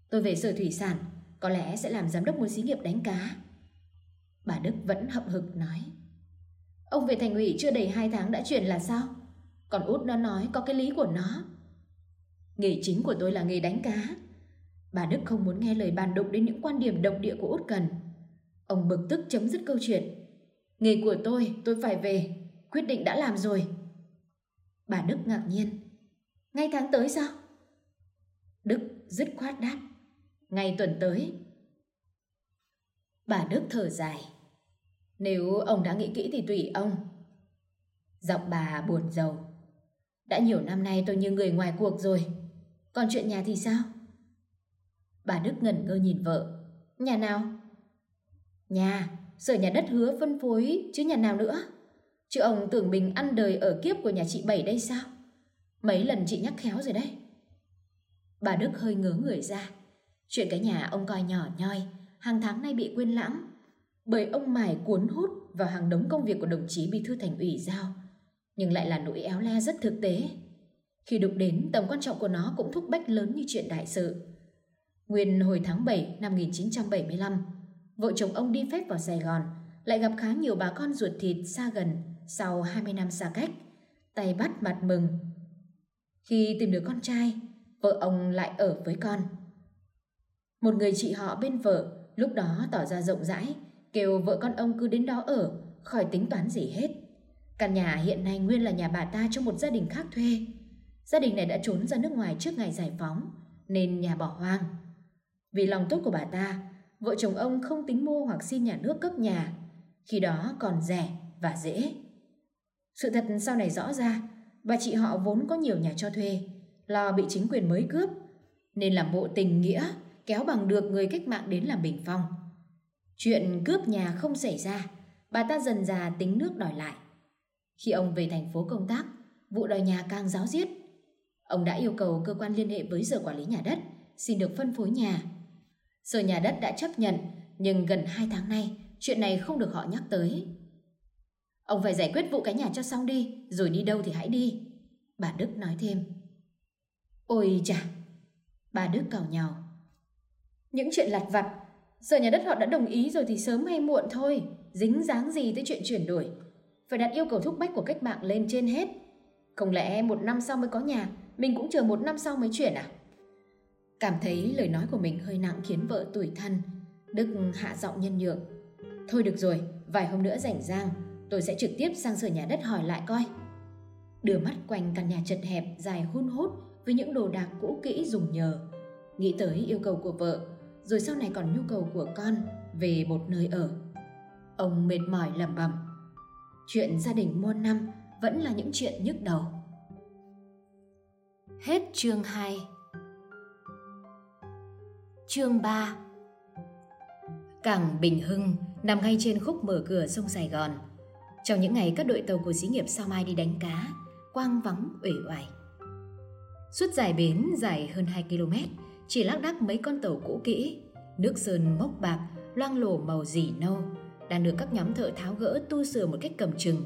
Tôi về sở thủy sản, có lẽ sẽ làm giám đốc một xí nghiệp đánh cá. Bà Đức vẫn hậm hực nói. Ông về thành ủy chưa đầy hai tháng đã chuyển là sao? Còn út nó nói có cái lý của nó. Nghề chính của tôi là nghề đánh cá. Bà Đức không muốn nghe lời bàn đụng đến những quan điểm độc địa của út cần. Ông bực tức chấm dứt câu chuyện. Nghề của tôi, tôi phải về. Quyết định đã làm rồi. Bà Đức ngạc nhiên. Ngay tháng tới sao? Đức dứt khoát đáp. Ngay tuần tới. Bà Đức thở dài. Nếu ông đã nghĩ kỹ thì tùy ông. Giọng bà buồn rầu. Đã nhiều năm nay tôi như người ngoài cuộc rồi. Còn chuyện nhà thì sao? Bà Đức ngẩn ngơ nhìn vợ. Nhà nào? Nhà, sở nhà đất hứa phân phối chứ nhà nào nữa? Chứ ông tưởng mình ăn đời ở kiếp của nhà chị Bảy đây sao? Mấy lần chị nhắc khéo rồi đấy. Bà Đức hơi ngớ người ra. Chuyện cái nhà ông coi nhỏ nhoi, hàng tháng nay bị quên lãng. Bởi ông mải cuốn hút vào hàng đống công việc của đồng chí bí thư thành ủy giao. Nhưng lại là nỗi éo le rất thực tế. Khi đụng đến, tầm quan trọng của nó cũng thúc bách lớn như chuyện đại sự. Nguyên hồi tháng 7 năm 1975, vợ chồng ông đi phép vào Sài Gòn, lại gặp khá nhiều bà con ruột thịt xa gần sau 20 năm xa cách, tay bắt mặt mừng. Khi tìm được con trai, vợ ông lại ở với con. Một người chị họ bên vợ lúc đó tỏ ra rộng rãi, kêu vợ con ông cứ đến đó ở, khỏi tính toán gì hết. Căn nhà hiện nay nguyên là nhà bà ta cho một gia đình khác thuê. Gia đình này đã trốn ra nước ngoài trước ngày giải phóng, nên nhà bỏ hoang. Vì lòng tốt của bà ta, vợ chồng ông không tính mua hoặc xin nhà nước cấp nhà, khi đó còn rẻ và dễ. Sự thật sau này rõ ra, bà chị họ vốn có nhiều nhà cho thuê, lo bị chính quyền mới cướp, nên làm bộ tình nghĩa kéo bằng được người cách mạng đến làm bình phong. Chuyện cướp nhà không xảy ra, bà ta dần già tính nước đòi lại. Khi ông về thành phố công tác, vụ đòi nhà càng giáo diết. Ông đã yêu cầu cơ quan liên hệ với sở quản lý nhà đất xin được phân phối nhà. Sở nhà đất đã chấp nhận, nhưng gần 2 tháng nay, chuyện này không được họ nhắc tới. Ông phải giải quyết vụ cái nhà cho xong đi, rồi đi đâu thì hãy đi. Bà Đức nói thêm. Ôi chà, bà Đức cào nhào. Những chuyện lặt vặt, sở nhà đất họ đã đồng ý rồi thì sớm hay muộn thôi, dính dáng gì tới chuyện chuyển đổi. Phải đặt yêu cầu thúc bách của cách mạng lên trên hết. Không lẽ một năm sau mới có nhà, mình cũng chờ một năm sau mới chuyển à? Cảm thấy lời nói của mình hơi nặng khiến vợ tủi thân, Đức hạ giọng nhân nhượng. Thôi được rồi, vài hôm nữa rảnh rang, tôi sẽ trực tiếp sang sở nhà đất hỏi lại coi. Đưa mắt quanh căn nhà chật hẹp dài hun hút với những đồ đạc cũ kỹ dùng nhờ. Nghĩ tới yêu cầu của vợ, rồi sau này còn nhu cầu của con về một nơi ở. Ông mệt mỏi lẩm bẩm. Chuyện gia đình muôn năm vẫn là những chuyện nhức đầu. Hết chương 2 Chương 3 Cảng Bình Hưng nằm ngay trên khúc mở cửa sông Sài Gòn. Trong những ngày các đội tàu của xí nghiệp sao mai đi đánh cá, quang vắng uể oải. Suốt dài bến dài hơn 2 km, chỉ lác đác mấy con tàu cũ kỹ, nước sơn mốc bạc, loang lổ màu dỉ nâu, đang được các nhóm thợ tháo gỡ tu sửa một cách cầm chừng.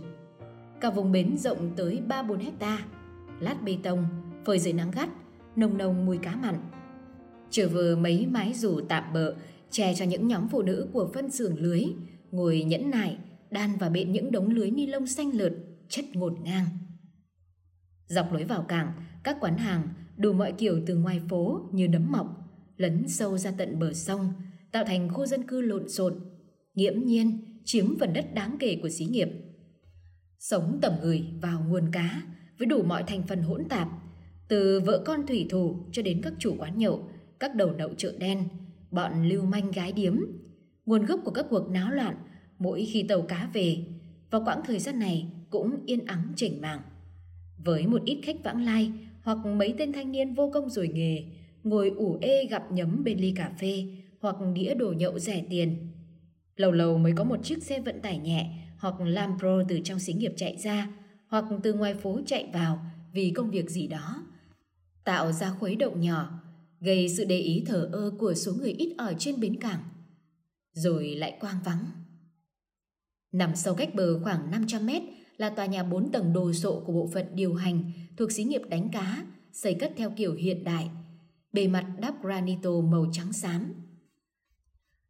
Cả vùng bến rộng tới 3-4 hecta, lát bê tông, phơi dưới nắng gắt, nồng nồng mùi cá mặn. Trở vừa mấy mái dù tạm bợ che cho những nhóm phụ nữ của phân xưởng lưới, ngồi nhẫn nại, đan và bện những đống lưới ni lông xanh lượt, chất ngột ngang. Dọc lối vào cảng, các quán hàng đủ mọi kiểu từ ngoài phố như nấm mọc, lấn sâu ra tận bờ sông, tạo thành khu dân cư lộn xộn, nghiễm nhiên chiếm phần đất đáng kể của xí nghiệp. Sống tầm người vào nguồn cá với đủ mọi thành phần hỗn tạp, từ vợ con thủy thủ cho đến các chủ quán nhậu, các đầu nậu chợ đen, bọn lưu manh gái điếm. Nguồn gốc của các cuộc náo loạn mỗi khi tàu cá về, và quãng thời gian này cũng yên ắng chỉnh màng. Với một ít khách vãng lai hoặc mấy tên thanh niên vô công rồi nghề, ngồi ủ ê gặp nhấm bên ly cà phê hoặc đĩa đồ nhậu rẻ tiền. Lâu lâu mới có một chiếc xe vận tải nhẹ hoặc Lambro từ trong xí nghiệp chạy ra hoặc từ ngoài phố chạy vào vì công việc gì đó. Tạo ra khuấy động nhỏ gây sự để ý thờ ơ của số người ít ở trên bến cảng. Rồi lại quang vắng. Nằm sâu cách bờ khoảng 500 mét là tòa nhà 4 tầng đồ sộ của bộ phận điều hành thuộc xí nghiệp đánh cá, xây cất theo kiểu hiện đại, bề mặt đắp granito màu trắng xám.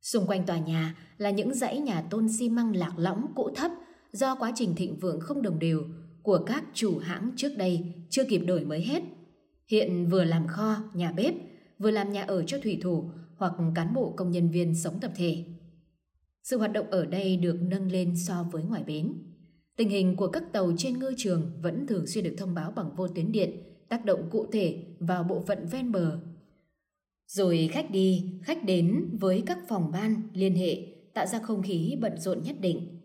Xung quanh tòa nhà là những dãy nhà tôn xi măng lạc lõng cũ thấp do quá trình thịnh vượng không đồng đều của các chủ hãng trước đây chưa kịp đổi mới hết. Hiện vừa làm kho, nhà bếp, vừa làm nhà ở cho thủy thủ hoặc cán bộ công nhân viên sống tập thể. Sự hoạt động ở đây được nâng lên so với ngoài bến. Tình hình của các tàu trên ngư trường vẫn thường xuyên được thông báo bằng vô tuyến điện, tác động cụ thể vào bộ phận ven bờ. Rồi khách đi, khách đến với các phòng ban, liên hệ, tạo ra không khí bận rộn nhất định.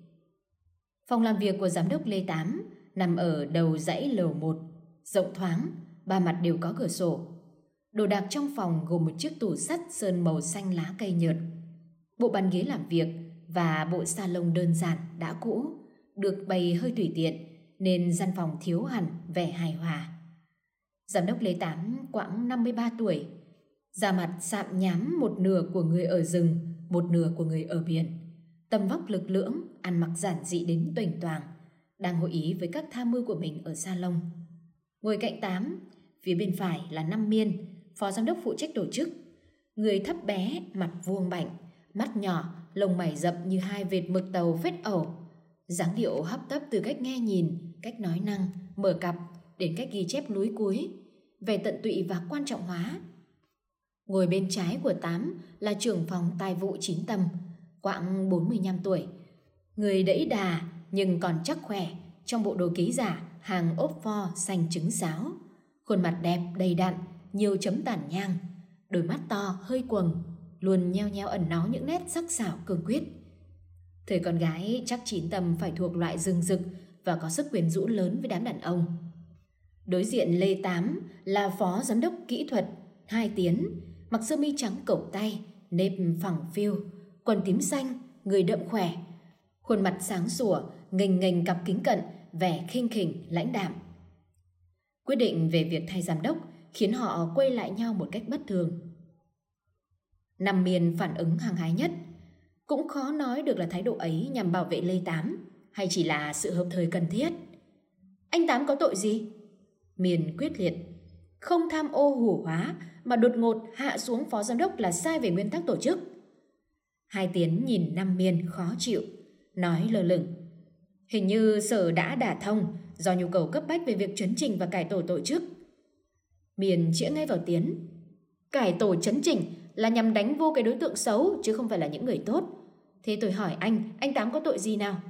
Phòng làm việc của giám đốc Lê Tám nằm ở đầu dãy lầu 1, rộng thoáng, ba mặt đều có cửa sổ. Đồ đạc trong phòng gồm một chiếc tủ sắt sơn màu xanh lá cây nhợt, bộ bàn ghế làm việc và bộ salon đơn giản đã cũ, được bày hơi tùy tiện nên gian phòng thiếu hẳn vẻ hài hòa. Giám đốc Lê Tám quãng 53 tuổi, da mặt sạm nhám một nửa của người ở rừng, một nửa của người ở biển. tầm vóc lực lưỡng, ăn mặc giản dị đến tuềnh toàng, đang hội ý với các tham mưu của mình ở salon. Ngồi cạnh Tám, phía bên phải là Năm Miên, phó giám đốc phụ trách tổ chức. Người thấp bé, mặt vuông bảnh, mắt nhỏ, lông mày rậm như hai vệt mực tàu vết ẩu. dáng điệu hấp tấp từ cách nghe nhìn, cách nói năng, mở cặp đến cách ghi chép núi cuối, về tận tụy và quan trọng hóa. Ngồi bên trái của Tám là trưởng phòng tài vụ chín tâm, quãng 45 tuổi. Người đẫy đà nhưng còn chắc khỏe trong bộ đồ ký giả hàng ốp pho xanh trứng sáo. Khuôn mặt đẹp đầy đặn, nhiều chấm tàn nhang, đôi mắt to hơi quầng, luôn nheo nheo ẩn náu những nét sắc sảo cương quyết. Thời con gái chắc chín tầm phải thuộc loại rừng rực và có sức quyền rũ lớn với đám đàn ông. Đối diện Lê Tám là phó giám đốc kỹ thuật Hai Tiến, mặc sơ mi trắng cổng tay, nếp phẳng phiu, quần tím xanh, người đậm khỏe. Khuôn mặt sáng sủa, nghềnh nghềnh cặp kính cận, vẻ khinh khỉnh, lãnh đạm. Quyết định về việc thay giám đốc khiến họ quay lại nhau một cách bất thường. Nam miền phản ứng hàng hái nhất, cũng khó nói được là thái độ ấy nhằm bảo vệ Lê Tám hay chỉ là sự hợp thời cần thiết? Anh Tám có tội gì? Miền quyết liệt. Không tham ô hủ hóa mà đột ngột hạ xuống phó giám đốc là sai về nguyên tắc tổ chức. Hai Tiến nhìn Nam Miên khó chịu, nói lơ lửng. Hình như sở đã đả thông do nhu cầu cấp bách về việc chấn trình và cải tổ tổ chức. Miền chĩa ngay vào Tiến. Cải tổ chấn chỉnh là nhằm đánh vô cái đối tượng xấu chứ không phải là những người tốt. Thế tôi hỏi anh, anh Tám có tội gì nào?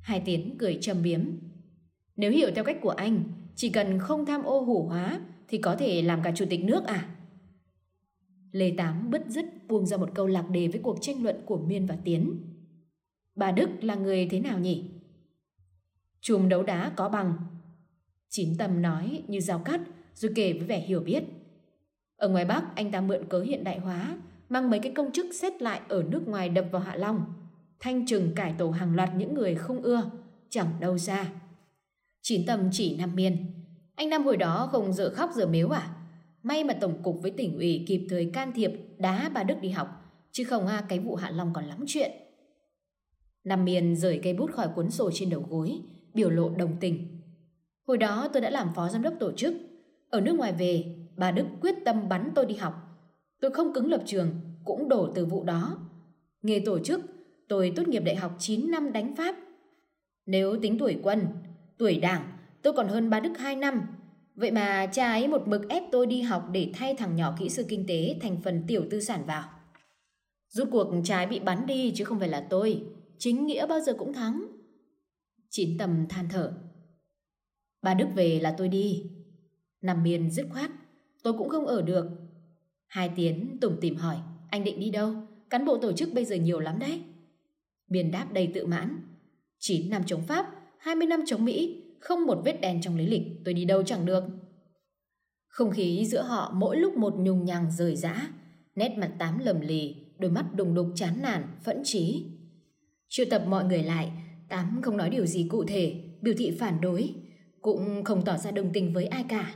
Hai Tiến cười trầm biếm. Nếu hiểu theo cách của anh, chỉ cần không tham ô hủ hóa thì có thể làm cả chủ tịch nước à? Lê Tám bứt rứt buông ra một câu lạc đề với cuộc tranh luận của Miên và Tiến. Bà Đức là người thế nào nhỉ? Chùm đấu đá có bằng. Chín tầm nói như dao cắt rồi kể với vẻ hiểu biết. Ở ngoài Bắc anh ta mượn cớ hiện đại hóa mang mấy cái công chức xét lại ở nước ngoài đập vào Hạ Long thanh trừng cải tổ hàng loạt những người không ưa chẳng đâu ra. Chín tâm chỉ Nam Miên anh Nam hồi đó không dở khóc dở mếu à? May mà Tổng cục với tỉnh ủy kịp thời can thiệp đá bà Đức đi học, chứ không à, cái vụ Hạ Long còn lắm chuyện. Nam Miên rời cây bút khỏi cuốn sổ trên đầu gối, biểu lộ đồng tình. Hồi đó tôi đã làm phó giám đốc tổ chức. Ở nước ngoài về, bà Đức quyết tâm bắn tôi đi học. Tôi không cứng lập trường, cũng đổ từ vụ đó. Nghề tổ chức, tôi tốt nghiệp đại học 9 năm đánh Pháp. Nếu tính tuổi quân, tuổi đảng, tôi còn hơn bà Đức 2 năm, Vậy mà cha ấy một mực ép tôi đi học để thay thằng nhỏ kỹ sư kinh tế thành phần tiểu tư sản vào. Rút cuộc trái bị bắn đi chứ không phải là tôi. Chính nghĩa bao giờ cũng thắng. Chín tầm than thở. Bà Đức về là tôi đi. Nằm miền dứt khoát. Tôi cũng không ở được. Hai tiếng tùng tìm hỏi. Anh định đi đâu? Cán bộ tổ chức bây giờ nhiều lắm đấy. Miền đáp đầy tự mãn. 9 năm chống Pháp, 20 năm chống Mỹ, không một vết đen trong lý lịch, tôi đi đâu chẳng được. Không khí giữa họ mỗi lúc một nhung nhằng rời rã, nét mặt tám lầm lì, đôi mắt đùng đục chán nản, phẫn trí. Triệu tập mọi người lại, tám không nói điều gì cụ thể, biểu thị phản đối, cũng không tỏ ra đồng tình với ai cả.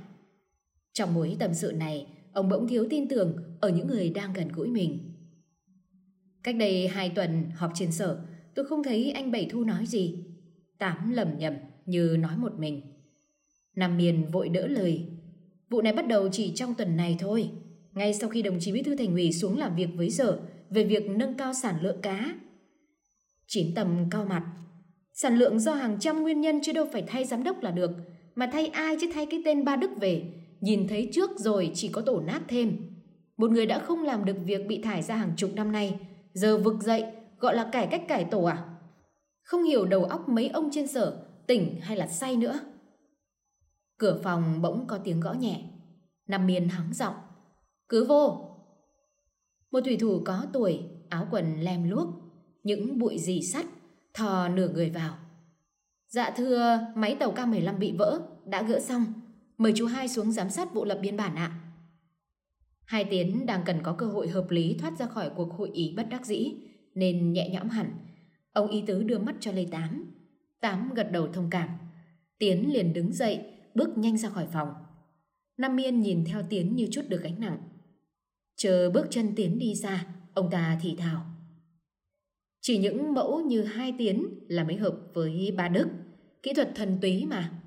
Trong mối tâm sự này, ông bỗng thiếu tin tưởng ở những người đang gần gũi mình. Cách đây hai tuần họp trên sở, tôi không thấy anh Bảy Thu nói gì. Tám lầm nhầm như nói một mình. Nam Miền vội đỡ lời. Vụ này bắt đầu chỉ trong tuần này thôi. Ngay sau khi đồng chí bí thư thành ủy xuống làm việc với sở về việc nâng cao sản lượng cá. Chín tầm cao mặt. Sản lượng do hàng trăm nguyên nhân chứ đâu phải thay giám đốc là được. Mà thay ai chứ thay cái tên Ba Đức về. Nhìn thấy trước rồi chỉ có tổ nát thêm. Một người đã không làm được việc bị thải ra hàng chục năm nay. Giờ vực dậy gọi là cải cách cải tổ à? Không hiểu đầu óc mấy ông trên sở tỉnh hay là say nữa. Cửa phòng bỗng có tiếng gõ nhẹ. Nam Miên hắng giọng. Cứ vô. Một thủy thủ có tuổi, áo quần lem luốc, những bụi dì sắt, thò nửa người vào. Dạ thưa, máy tàu K-15 bị vỡ, đã gỡ xong. Mời chú hai xuống giám sát vụ lập biên bản ạ. Hai Tiến đang cần có cơ hội hợp lý thoát ra khỏi cuộc hội ý bất đắc dĩ, nên nhẹ nhõm hẳn. Ông y tứ đưa mắt cho Lê Tám. Tám gật đầu thông cảm. Tiến liền đứng dậy, bước nhanh ra khỏi phòng. Nam Miên nhìn theo Tiến như chút được gánh nặng. Chờ bước chân Tiến đi ra, ông ta thì thào. Chỉ những mẫu như hai Tiến là mới hợp với ba Đức. Kỹ thuật thần túy mà.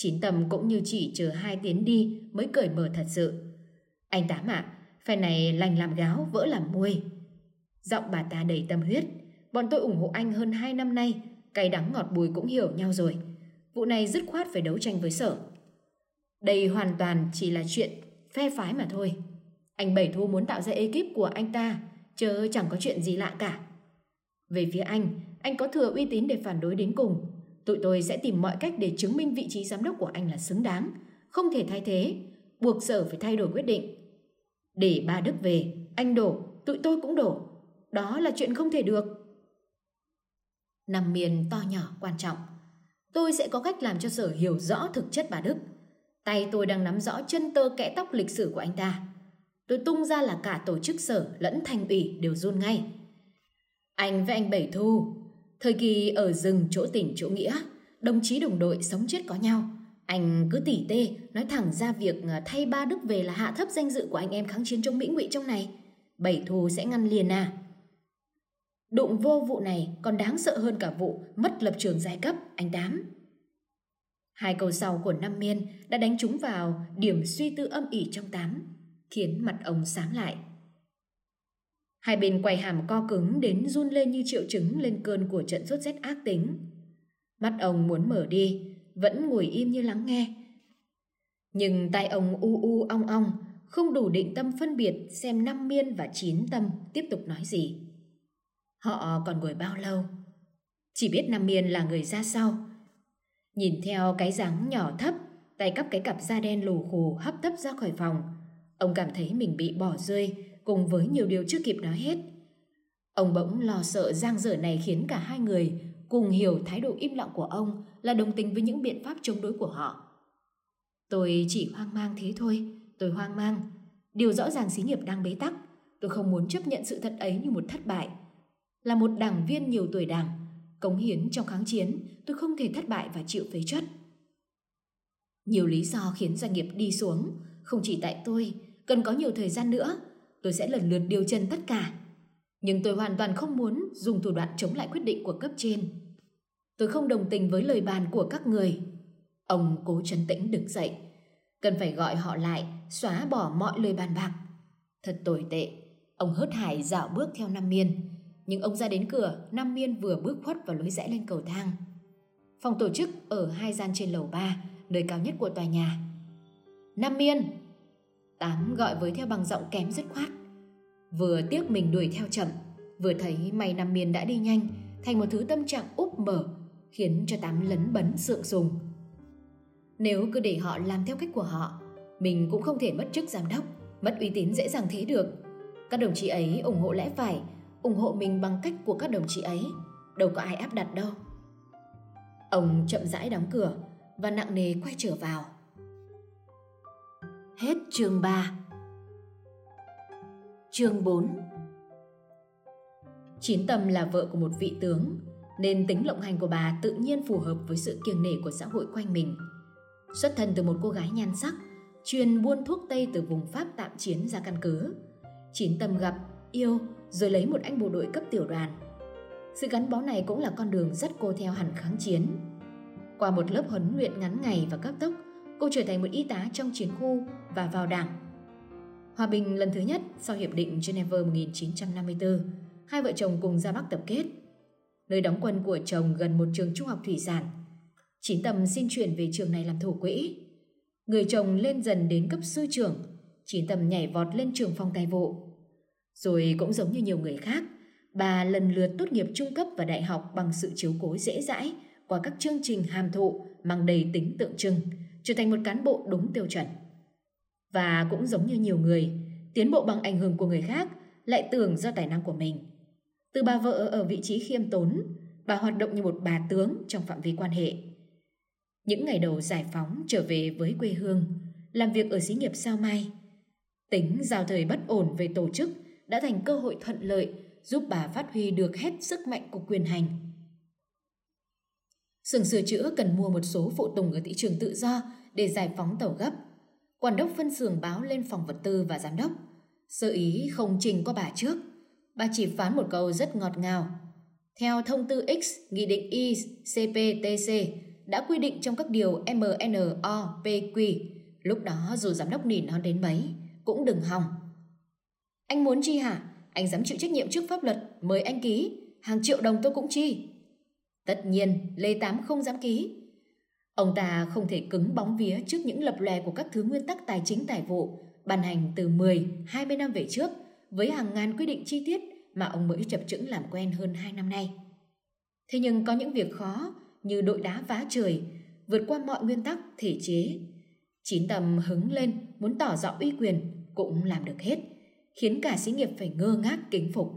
Chín tầm cũng như chỉ chờ hai Tiến đi mới cởi mở thật sự. Anh Tám ạ, à, này lành làm gáo, vỡ làm muôi. Giọng bà ta đầy tâm huyết. Bọn tôi ủng hộ anh hơn hai năm nay cay đắng ngọt bùi cũng hiểu nhau rồi. Vụ này dứt khoát phải đấu tranh với sở. Đây hoàn toàn chỉ là chuyện phe phái mà thôi. Anh Bảy Thu muốn tạo ra ekip của anh ta, chớ chẳng có chuyện gì lạ cả. Về phía anh, anh có thừa uy tín để phản đối đến cùng. Tụi tôi sẽ tìm mọi cách để chứng minh vị trí giám đốc của anh là xứng đáng, không thể thay thế, buộc sở phải thay đổi quyết định. Để ba Đức về, anh đổ, tụi tôi cũng đổ. Đó là chuyện không thể được. Nằm miền to nhỏ quan trọng. Tôi sẽ có cách làm cho sở hiểu rõ thực chất bà Đức. Tay tôi đang nắm rõ chân tơ kẽ tóc lịch sử của anh ta. Tôi tung ra là cả tổ chức sở lẫn thành ủy đều run ngay. Anh với anh Bảy Thu, thời kỳ ở rừng chỗ tỉnh chỗ nghĩa, đồng chí đồng đội sống chết có nhau. Anh cứ tỉ tê, nói thẳng ra việc à, thay ba Đức về là hạ thấp danh dự của anh em kháng chiến chống Mỹ ngụy trong này. Bảy thù sẽ ngăn liền à. Đụng vô vụ này còn đáng sợ hơn cả vụ mất lập trường giai cấp, anh Tám. Hai câu sau của Năm Miên đã đánh trúng vào điểm suy tư âm ỉ trong Tám, khiến mặt ông sáng lại. Hai bên quay hàm co cứng đến run lên như triệu chứng lên cơn của trận sốt rét ác tính. Mắt ông muốn mở đi, vẫn ngồi im như lắng nghe. Nhưng tay ông u u ong ong, không đủ định tâm phân biệt xem năm miên và chín tâm tiếp tục nói gì. Họ còn ngồi bao lâu? Chỉ biết năm miên là người ra sau. Nhìn theo cái dáng nhỏ thấp, tay cắp cái cặp da đen lù khù hấp tấp ra khỏi phòng. Ông cảm thấy mình bị bỏ rơi cùng với nhiều điều chưa kịp nói hết. Ông bỗng lo sợ giang dở này khiến cả hai người cùng hiểu thái độ im lặng của ông là đồng tình với những biện pháp chống đối của họ. Tôi chỉ hoang mang thế thôi, tôi hoang mang. Điều rõ ràng xí nghiệp đang bế tắc, tôi không muốn chấp nhận sự thật ấy như một thất bại. Là một đảng viên nhiều tuổi đảng, cống hiến trong kháng chiến, tôi không thể thất bại và chịu phế chất. Nhiều lý do khiến doanh nghiệp đi xuống, không chỉ tại tôi, cần có nhiều thời gian nữa, tôi sẽ lần lượt điều chân tất cả. Nhưng tôi hoàn toàn không muốn dùng thủ đoạn chống lại quyết định của cấp trên. Tôi không đồng tình với lời bàn của các người. Ông cố trấn tĩnh đứng dậy. Cần phải gọi họ lại, xóa bỏ mọi lời bàn bạc. Thật tồi tệ. Ông hớt hải dạo bước theo Nam Miên. Nhưng ông ra đến cửa, Nam Miên vừa bước khuất vào lối rẽ lên cầu thang. Phòng tổ chức ở hai gian trên lầu ba, nơi cao nhất của tòa nhà. Nam Miên! Tám gọi với theo bằng giọng kém dứt khoát. Vừa tiếc mình đuổi theo chậm, vừa thấy mày Nam Miên đã đi nhanh, thành một thứ tâm trạng úp mở, khiến cho Tám lấn bấn sượng sùng. Nếu cứ để họ làm theo cách của họ, mình cũng không thể mất chức giám đốc, mất uy tín dễ dàng thế được. Các đồng chí ấy ủng hộ lẽ phải, ủng hộ mình bằng cách của các đồng chí ấy, đâu có ai áp đặt đâu. Ông chậm rãi đóng cửa và nặng nề quay trở vào. Hết chương 3 Chương 4 Chín Tâm là vợ của một vị tướng, nên tính lộng hành của bà tự nhiên phù hợp với sự kiêng nể của xã hội quanh mình. Xuất thân từ một cô gái nhan sắc, chuyên buôn thuốc Tây từ vùng Pháp tạm chiến ra căn cứ. Chín Tâm gặp, yêu, rồi lấy một anh bộ đội cấp tiểu đoàn. Sự gắn bó này cũng là con đường dắt cô theo hẳn kháng chiến. Qua một lớp huấn luyện ngắn ngày và cấp tốc, cô trở thành một y tá trong chiến khu và vào đảng. Hòa bình lần thứ nhất sau Hiệp định Geneva 1954, hai vợ chồng cùng ra Bắc tập kết. Nơi đóng quân của chồng gần một trường trung học thủy sản. Chín tầm xin chuyển về trường này làm thủ quỹ. Người chồng lên dần đến cấp sư trưởng, chín tầm nhảy vọt lên trường phòng tài vụ. Rồi cũng giống như nhiều người khác, bà lần lượt tốt nghiệp trung cấp và đại học bằng sự chiếu cố dễ dãi qua các chương trình hàm thụ mang đầy tính tượng trưng, trở thành một cán bộ đúng tiêu chuẩn. Và cũng giống như nhiều người, tiến bộ bằng ảnh hưởng của người khác lại tưởng do tài năng của mình. Từ bà vợ ở vị trí khiêm tốn, bà hoạt động như một bà tướng trong phạm vi quan hệ. Những ngày đầu giải phóng trở về với quê hương, làm việc ở xí nghiệp sao mai. Tính giao thời bất ổn về tổ chức đã thành cơ hội thuận lợi giúp bà phát huy được hết sức mạnh của quyền hành. Sưởng sửa chữa cần mua một số phụ tùng ở thị trường tự do để giải phóng tàu gấp. Quản đốc phân xưởng báo lên phòng vật tư và giám đốc. Sơ ý không trình qua bà trước. Bà chỉ phán một câu rất ngọt ngào. Theo thông tư X, Nghị định Y, CPTC đã quy định trong các điều MNO, PQ. Lúc đó dù giám đốc nỉ nó đến mấy, cũng đừng hòng. Anh muốn chi hả? Anh dám chịu trách nhiệm trước pháp luật, mời anh ký. Hàng triệu đồng tôi cũng chi. Tất nhiên, Lê Tám không dám ký. Ông ta không thể cứng bóng vía trước những lập lè của các thứ nguyên tắc tài chính tài vụ ban hành từ 10, 20 năm về trước với hàng ngàn quy định chi tiết mà ông mới chập chững làm quen hơn 2 năm nay. Thế nhưng có những việc khó như đội đá vá trời, vượt qua mọi nguyên tắc, thể chế. Chín tầm hứng lên muốn tỏ rõ uy quyền cũng làm được hết, khiến cả xí nghiệp phải ngơ ngác kính phục.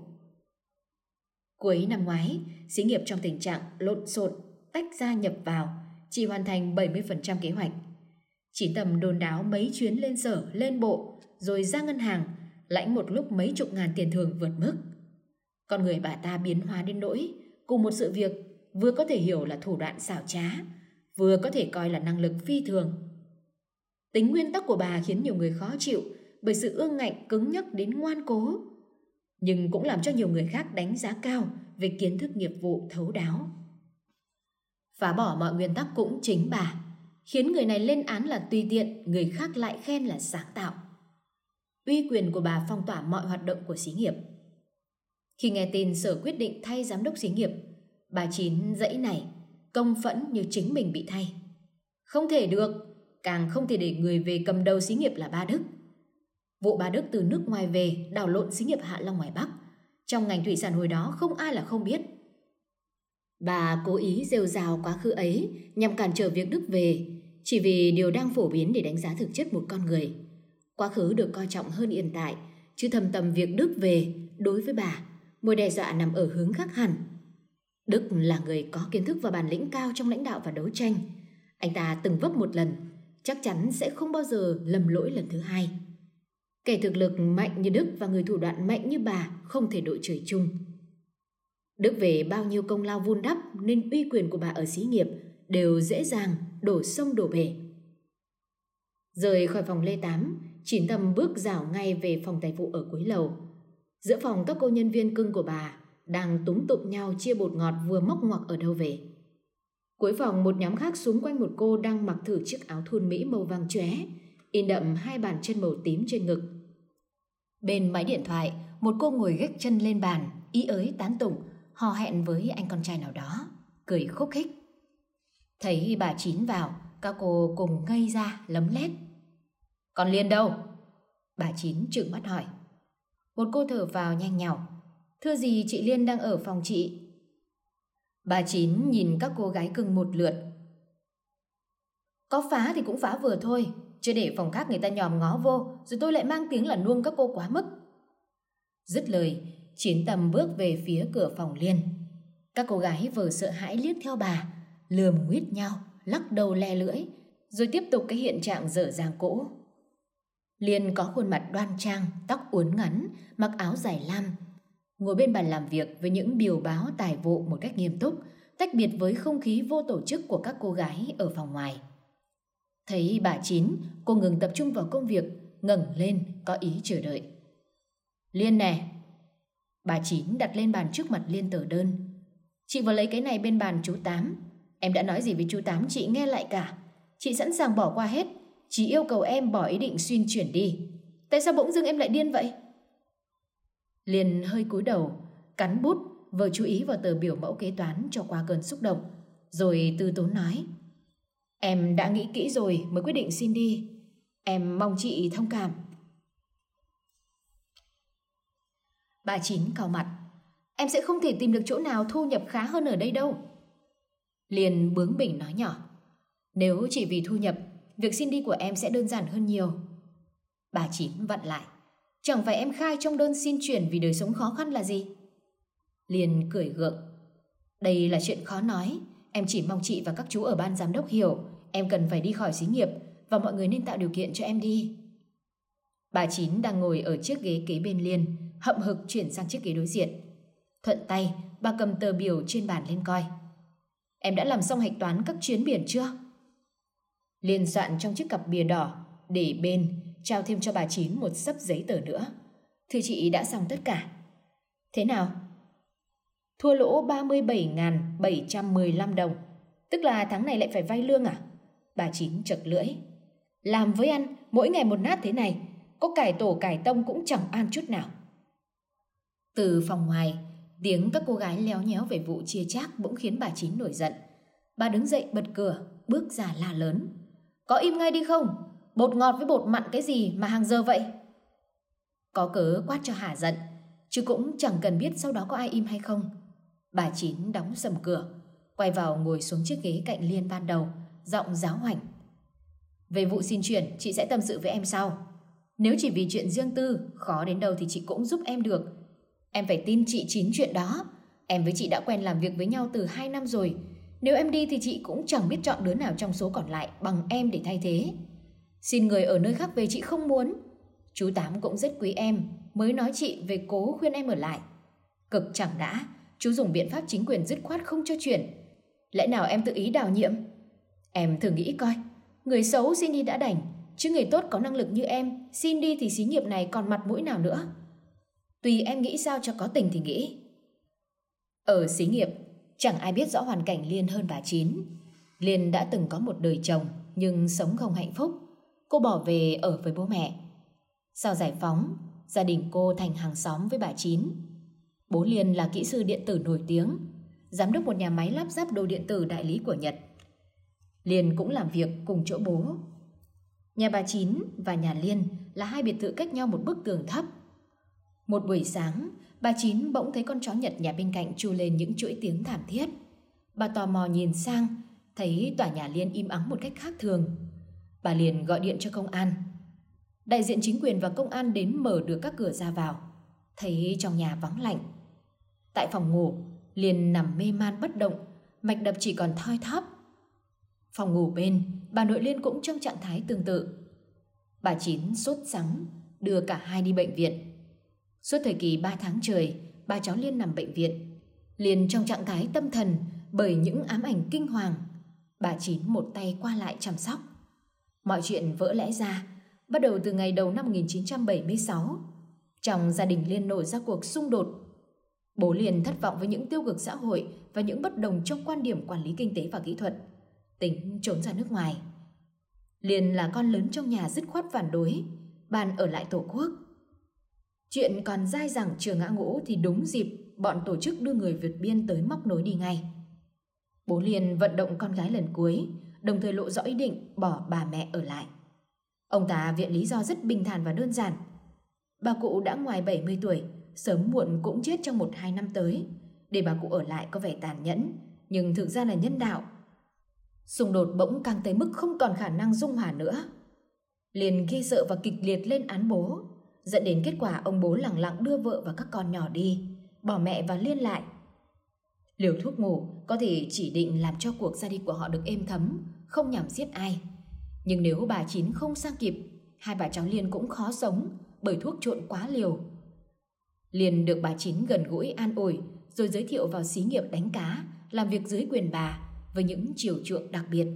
Cuối năm ngoái, xí nghiệp trong tình trạng lộn xộn, tách ra nhập vào, chỉ hoàn thành 70% kế hoạch. Chỉ tầm đồn đáo mấy chuyến lên sở, lên bộ, rồi ra ngân hàng, lãnh một lúc mấy chục ngàn tiền thường vượt mức. Con người bà ta biến hóa đến nỗi, cùng một sự việc vừa có thể hiểu là thủ đoạn xảo trá, vừa có thể coi là năng lực phi thường. Tính nguyên tắc của bà khiến nhiều người khó chịu bởi sự ương ngạnh cứng nhắc đến ngoan cố. nhưng cũng làm cho nhiều người khác đánh giá cao về kiến thức nghiệp vụ thấu đáo. Phá bỏ mọi nguyên tắc cũng chính bà, khiến người này lên án là tùy tiện, người khác lại khen là sáng tạo. Uy quyền của bà phong tỏa mọi hoạt động của xí nghiệp. Khi nghe tin sở quyết định thay giám đốc xí nghiệp, bà Chín dãy này công phẫn như chính mình bị thay. Không thể được, càng không thể để người về cầm đầu xí nghiệp là ba Đức. Vụ ba Đức từ nước ngoài về đảo lộn xí nghiệp Hạ Long ngoài Bắc. Trong ngành thủy sản hồi đó không ai là không biết. Bà cố ý rêu rào quá khứ ấy nhằm cản trở việc Đức về chỉ vì điều đang phổ biến để đánh giá thực chất một con người. Quá khứ được coi trọng hơn hiện tại, chứ thầm tầm việc Đức về đối với bà, mối đe dọa nằm ở hướng khác hẳn. Đức là người có kiến thức và bản lĩnh cao trong lãnh đạo và đấu tranh. Anh ta từng vấp một lần, chắc chắn sẽ không bao giờ lầm lỗi lần thứ hai. Kẻ thực lực mạnh như Đức và người thủ đoạn mạnh như bà không thể đội trời chung. Đức về bao nhiêu công lao vun đắp nên uy quyền của bà ở xí nghiệp đều dễ dàng đổ sông đổ bể. Rời khỏi phòng Lê Tám, Chín Tâm bước rảo ngay về phòng tài vụ ở cuối lầu. Giữa phòng các cô nhân viên cưng của bà đang túng tụng nhau chia bột ngọt vừa móc ngoặc ở đâu về. Cuối phòng một nhóm khác xung quanh một cô đang mặc thử chiếc áo thun Mỹ màu vàng chóe, in đậm hai bàn chân màu tím trên ngực. Bên máy điện thoại, một cô ngồi gác chân lên bàn, ý ới tán tụng, hò hẹn với anh con trai nào đó, cười khúc khích. Thấy bà Chín vào, các cô cùng ngây ra lấm lét. Còn Liên đâu? Bà Chín trừng mắt hỏi. Một cô thở vào nhanh nhào Thưa gì chị Liên đang ở phòng chị? Bà Chín nhìn các cô gái cưng một lượt. Có phá thì cũng phá vừa thôi, chứ để phòng khác người ta nhòm ngó vô, rồi tôi lại mang tiếng là nuông các cô quá mức. Dứt lời, Chiến tầm bước về phía cửa phòng Liên. Các cô gái vừa sợ hãi liếc theo bà, lườm nguyết nhau, lắc đầu le lưỡi, rồi tiếp tục cái hiện trạng dở dàng cũ. Liên có khuôn mặt đoan trang, tóc uốn ngắn, mặc áo dài lam, ngồi bên bàn làm việc với những biểu báo tài vụ một cách nghiêm túc, tách biệt với không khí vô tổ chức của các cô gái ở phòng ngoài. Thấy bà Chín, cô ngừng tập trung vào công việc, ngẩng lên, có ý chờ đợi. Liên nè! Bà Chín đặt lên bàn trước mặt Liên tờ đơn. Chị vừa lấy cái này bên bàn chú Tám. Em đã nói gì với chú Tám chị nghe lại cả. Chị sẵn sàng bỏ qua hết. chị yêu cầu em bỏ ý định xuyên chuyển đi. Tại sao bỗng dưng em lại điên vậy? Liên hơi cúi đầu, cắn bút, vừa chú ý vào tờ biểu mẫu kế toán cho qua cơn xúc động. Rồi từ tốn nói. Em đã nghĩ kỹ rồi mới quyết định xin đi. Em mong chị thông cảm. Bà Chín cau mặt. Em sẽ không thể tìm được chỗ nào thu nhập khá hơn ở đây đâu. Liền bướng bỉnh nói nhỏ. Nếu chỉ vì thu nhập, việc xin đi của em sẽ đơn giản hơn nhiều. Bà Chín vặn lại. Chẳng phải em khai trong đơn xin chuyển vì đời sống khó khăn là gì? Liền cười gượng. Đây là chuyện khó nói. Em chỉ mong chị và các chú ở ban giám đốc hiểu em cần phải đi khỏi xí nghiệp và mọi người nên tạo điều kiện cho em đi. Bà Chín đang ngồi ở chiếc ghế kế bên Liên, hậm hực chuyển sang chiếc ghế đối diện. Thuận tay, bà cầm tờ biểu trên bàn lên coi. Em đã làm xong hạch toán các chuyến biển chưa? Liên soạn trong chiếc cặp bìa đỏ, để bên, trao thêm cho bà Chín một sấp giấy tờ nữa. Thưa chị đã xong tất cả. Thế nào? Thua lỗ 37.715 đồng. Tức là tháng này lại phải vay lương à? Bà Chín chật lưỡi. Làm với ăn, mỗi ngày một nát thế này, có cải tổ cải tông cũng chẳng an chút nào. Từ phòng ngoài, tiếng các cô gái léo nhéo về vụ chia chác bỗng khiến bà Chín nổi giận. Bà đứng dậy bật cửa, bước ra la lớn. Có im ngay đi không? Bột ngọt với bột mặn cái gì mà hàng giờ vậy? Có cớ quát cho hà giận, chứ cũng chẳng cần biết sau đó có ai im hay không. Bà Chín đóng sầm cửa, quay vào ngồi xuống chiếc ghế cạnh Liên ban đầu, giọng giáo hoảnh. Về vụ xin chuyển, chị sẽ tâm sự với em sau. Nếu chỉ vì chuyện riêng tư, khó đến đâu thì chị cũng giúp em được. Em phải tin chị chín chuyện đó. Em với chị đã quen làm việc với nhau từ 2 năm rồi. Nếu em đi thì chị cũng chẳng biết chọn đứa nào trong số còn lại bằng em để thay thế. Xin người ở nơi khác về chị không muốn. Chú Tám cũng rất quý em, mới nói chị về cố khuyên em ở lại. Cực chẳng đã, chú dùng biện pháp chính quyền dứt khoát không cho chuyển. Lẽ nào em tự ý đào nhiệm? Em thử nghĩ coi, người xấu xin đi đã đành, chứ người tốt có năng lực như em, xin đi thì xí nghiệp này còn mặt mũi nào nữa. Tùy em nghĩ sao cho có tình thì nghĩ. Ở xí nghiệp, chẳng ai biết rõ hoàn cảnh Liên hơn bà Chín. Liên đã từng có một đời chồng nhưng sống không hạnh phúc. Cô bỏ về ở với bố mẹ. Sau giải phóng, gia đình cô thành hàng xóm với bà Chín. Bố Liên là kỹ sư điện tử nổi tiếng, giám đốc một nhà máy lắp ráp đồ điện tử đại lý của Nhật. Liên cũng làm việc cùng chỗ bố. Nhà bà Chín và nhà Liên là hai biệt thự cách nhau một bức tường thấp. Một buổi sáng, bà Chín bỗng thấy con chó Nhật nhà bên cạnh chu lên những chuỗi tiếng thảm thiết. Bà tò mò nhìn sang, thấy tòa nhà Liên im ắng một cách khác thường. Bà liền gọi điện cho công an. Đại diện chính quyền và công an đến mở được các cửa ra vào. Thấy trong nhà vắng lạnh. Tại phòng ngủ, liền nằm mê man bất động, mạch đập chỉ còn thoi thóp. Phòng ngủ bên, bà nội Liên cũng trong trạng thái tương tự. Bà Chín sốt sắng, đưa cả hai đi bệnh viện. Suốt thời kỳ 3 tháng trời, ba cháu Liên nằm bệnh viện. Liên trong trạng thái tâm thần bởi những ám ảnh kinh hoàng. Bà Chín một tay qua lại chăm sóc. Mọi chuyện vỡ lẽ ra, bắt đầu từ ngày đầu năm 1976. Trong gia đình Liên nổi ra cuộc xung đột. Bố Liên thất vọng với những tiêu cực xã hội và những bất đồng trong quan điểm quản lý kinh tế và kỹ thuật. Tính trốn ra nước ngoài. Liên là con lớn trong nhà dứt khoát phản đối, bàn ở lại Tổ quốc. Chuyện còn dai dẳng chưa ngã ngũ thì đúng dịp bọn tổ chức đưa người vượt biên tới móc nối đi ngay. Bố liền vận động con gái lần cuối, đồng thời lộ rõ ý định bỏ bà mẹ ở lại. Ông ta viện lý do rất bình thản và đơn giản. Bà cụ đã ngoài 70 tuổi, sớm muộn cũng chết trong một hai năm tới. Để bà cụ ở lại có vẻ tàn nhẫn, nhưng thực ra là nhân đạo. Xung đột bỗng càng tới mức không còn khả năng dung hòa nữa. Liền ghi sợ và kịch liệt lên án bố, dẫn đến kết quả ông bố lẳng lặng đưa vợ và các con nhỏ đi, bỏ mẹ và liên lại. Liều thuốc ngủ có thể chỉ định làm cho cuộc ra đi của họ được êm thấm, không nhằm giết ai. Nhưng nếu bà Chín không sang kịp, hai bà cháu Liên cũng khó sống bởi thuốc trộn quá liều. Liên được bà Chín gần gũi an ủi rồi giới thiệu vào xí nghiệp đánh cá, làm việc dưới quyền bà với những chiều chuộng đặc biệt.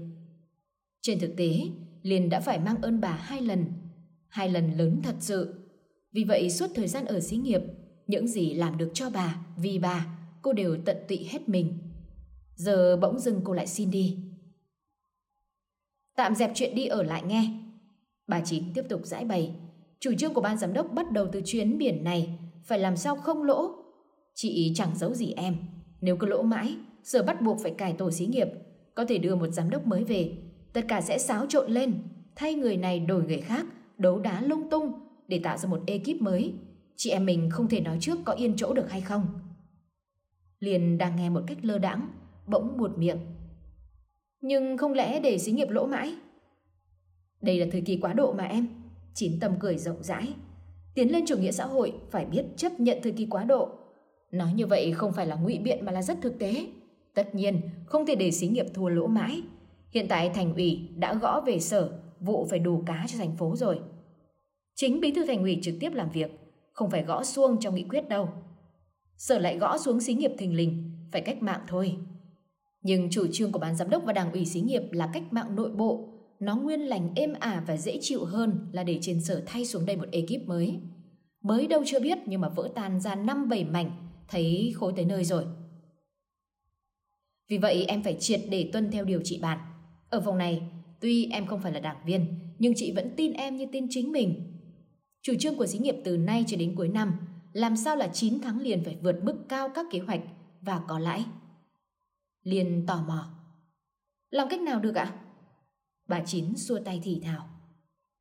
Trên thực tế, Liên đã phải mang ơn bà hai lần, hai lần lớn thật sự. Vì vậy suốt thời gian ở xí nghiệp, những gì làm được cho bà, vì bà, cô đều tận tụy hết mình. Giờ bỗng dưng cô lại xin đi. Tạm dẹp chuyện đi ở lại nghe. Bà Chín tiếp tục giải bày. Chủ trương của ban giám đốc bắt đầu từ chuyến biển này phải làm sao không lỗ. Chị chẳng giấu gì em. Nếu cứ lỗ mãi, giờ bắt buộc phải cải tổ xí nghiệp. Có thể đưa một giám đốc mới về. Tất cả sẽ xáo trộn lên. Thay người này đổi người khác, đấu đá lung tung để tạo ra một ekip mới. Chị em mình không thể nói trước có yên chỗ được hay không. Liền đang nghe một cách lơ đãng, bỗng buột miệng. Nhưng không lẽ để xí nghiệp lỗ mãi? Đây là thời kỳ quá độ mà em. Chín tâm cười rộng rãi. Tiến lên chủ nghĩa xã hội phải biết chấp nhận thời kỳ quá độ. Nói như vậy không phải là ngụy biện mà là rất thực tế. Tất nhiên, không thể để xí nghiệp thua lỗ mãi. Hiện tại thành ủy đã gõ về sở, vụ phải đủ cá cho thành phố rồi. Chính bí thư thành ủy trực tiếp làm việc, không phải gõ xuông trong nghị quyết đâu. Sở lại gõ xuống xí nghiệp thình lình, phải cách mạng thôi. Nhưng chủ trương của ban giám đốc và đảng ủy xí nghiệp là cách mạng nội bộ, nó nguyên lành êm ả và dễ chịu hơn là để trên sở thay xuống đây một ekip mới. Mới đâu chưa biết nhưng mà vỡ tan ra năm bảy mảnh, thấy khối tới nơi rồi. Vì vậy em phải triệt để tuân theo điều chị bàn. Ở vòng này, tuy em không phải là đảng viên, nhưng chị vẫn tin em như tin chính mình. Chủ trương của xí nghiệp từ nay cho đến cuối năm làm sao là 9 tháng liền phải vượt mức cao các kế hoạch và có lãi. Liên tò mò. Làm cách nào được ạ? Bà Chín xua tay thì thào.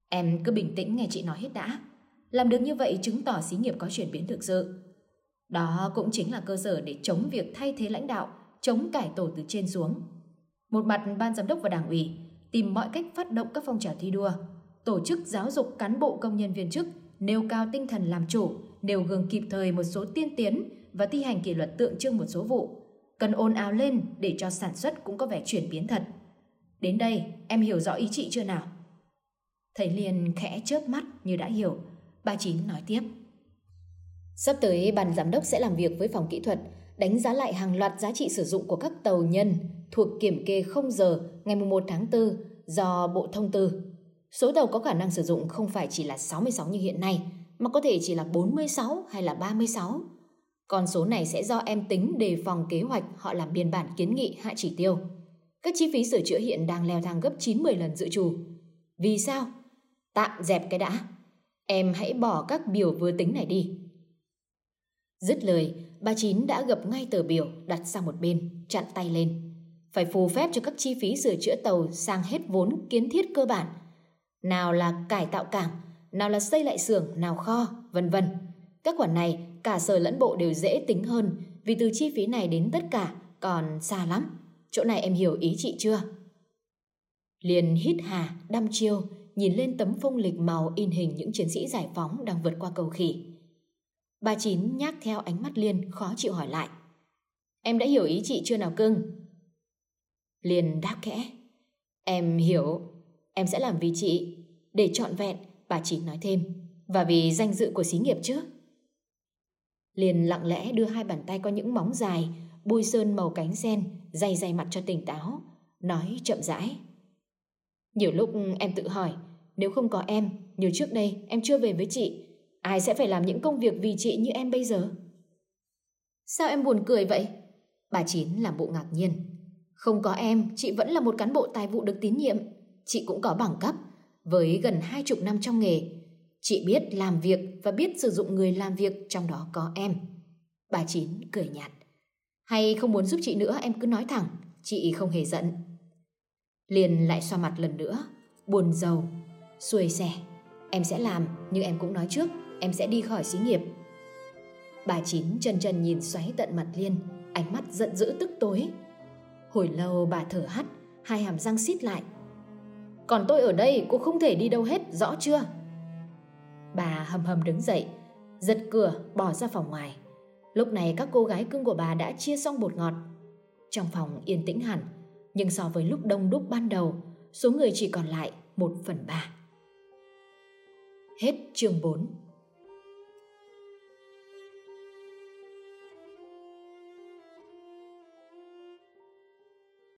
Em cứ bình tĩnh nghe chị nói hết đã. Làm được như vậy chứng tỏ xí nghiệp có chuyển biến thực sự. Đó cũng chính là cơ sở để chống việc thay thế lãnh đạo, chống cải tổ từ trên xuống. Một mặt ban giám đốc và đảng ủy tìm mọi cách phát động các phong trào thi đua, tổ chức giáo dục cán bộ công nhân viên chức nêu cao tinh thần làm chủ, nêu gương kịp thời một số tiên tiến và thi hành kỷ luật tượng trưng một số vụ. Cần ồn ào lên để cho sản xuất cũng có vẻ chuyển biến thật. Đến đây, em hiểu rõ ý chị chưa nào? Thầy Liên khẽ chớp mắt như đã hiểu. Bà Chín nói tiếp. Sắp tới, ban giám đốc sẽ làm việc với phòng kỹ thuật, đánh giá lại hàng loạt giá trị sử dụng của các tàu nhân thuộc kiểm kê không giờ ngày 1 tháng 4 do Bộ Thông tư Số tàu có khả năng sử dụng không phải chỉ là 66 như hiện nay, mà có thể chỉ là 46 hay là 36. Con số này sẽ do em tính đề phòng kế hoạch họ làm biên bản kiến nghị hạ chỉ tiêu. Các chi phí sửa chữa hiện đang leo thang gấp 9-10 lần dự trù. Vì sao? Tạm dẹp cái đã. Em hãy bỏ các biểu vừa tính này đi. Dứt lời, bà Chín đã gập ngay tờ biểu đặt sang một bên, chặn tay lên. Phải phù phép cho các chi phí sửa chữa tàu sang hết vốn kiến thiết cơ bản. Nào là cải tạo cảng, nào là xây lại xưởng, nào kho, vân vân. Các khoản này cả sở lẫn bộ đều dễ tính hơn vì từ chi phí này đến tất cả còn xa lắm. Chỗ này em hiểu ý chị chưa? Liền hít hà, đăm chiêu, nhìn lên tấm phông lịch màu in hình những chiến sĩ giải phóng đang vượt qua cầu khỉ. Bà Chín nhác theo ánh mắt Liên khó chịu hỏi lại. Em đã hiểu ý chị chưa nào cưng? Liên đáp kẽ. Em hiểu, em sẽ làm vì chị. Để trọn vẹn, bà chỉ nói thêm. Và vì danh dự của xí nghiệp chứ. liền lặng lẽ đưa hai bàn tay có những móng dài, bôi sơn màu cánh sen, dày dày mặt cho tỉnh táo, nói chậm rãi. Nhiều lúc em tự hỏi, nếu không có em, như trước đây em chưa về với chị, ai sẽ phải làm những công việc vì chị như em bây giờ? Sao em buồn cười vậy? Bà Chín làm bộ ngạc nhiên. Không có em, chị vẫn là một cán bộ tài vụ được tín nhiệm. Chị cũng có bằng cấp, với gần hai chục năm trong nghề. Chị biết làm việc và biết sử dụng người làm việc, trong đó có em. Bà Chín cười nhạt. Hay không muốn giúp chị nữa em cứ nói thẳng, chị không hề giận. Liền lại xoa mặt lần nữa, buồn giàu, xuôi xẻ. Em sẽ làm, nhưng em cũng nói trước, em sẽ đi khỏi xí nghiệp. Bà Chín chân chân nhìn xoáy tận mặt Liên, ánh mắt giận dữ tức tối. Hồi lâu bà thở hắt, hai hàm răng xít lại. Còn tôi ở đây cũng không thể đi đâu hết, rõ chưa? Bà hầm hầm đứng dậy, giật cửa bỏ ra phòng ngoài. Lúc này các cô gái cưng của bà đã chia xong bột ngọt. Trong phòng yên tĩnh hẳn, nhưng so với lúc đông đúc ban đầu, số người chỉ còn lại một phần ba. Hết chương 4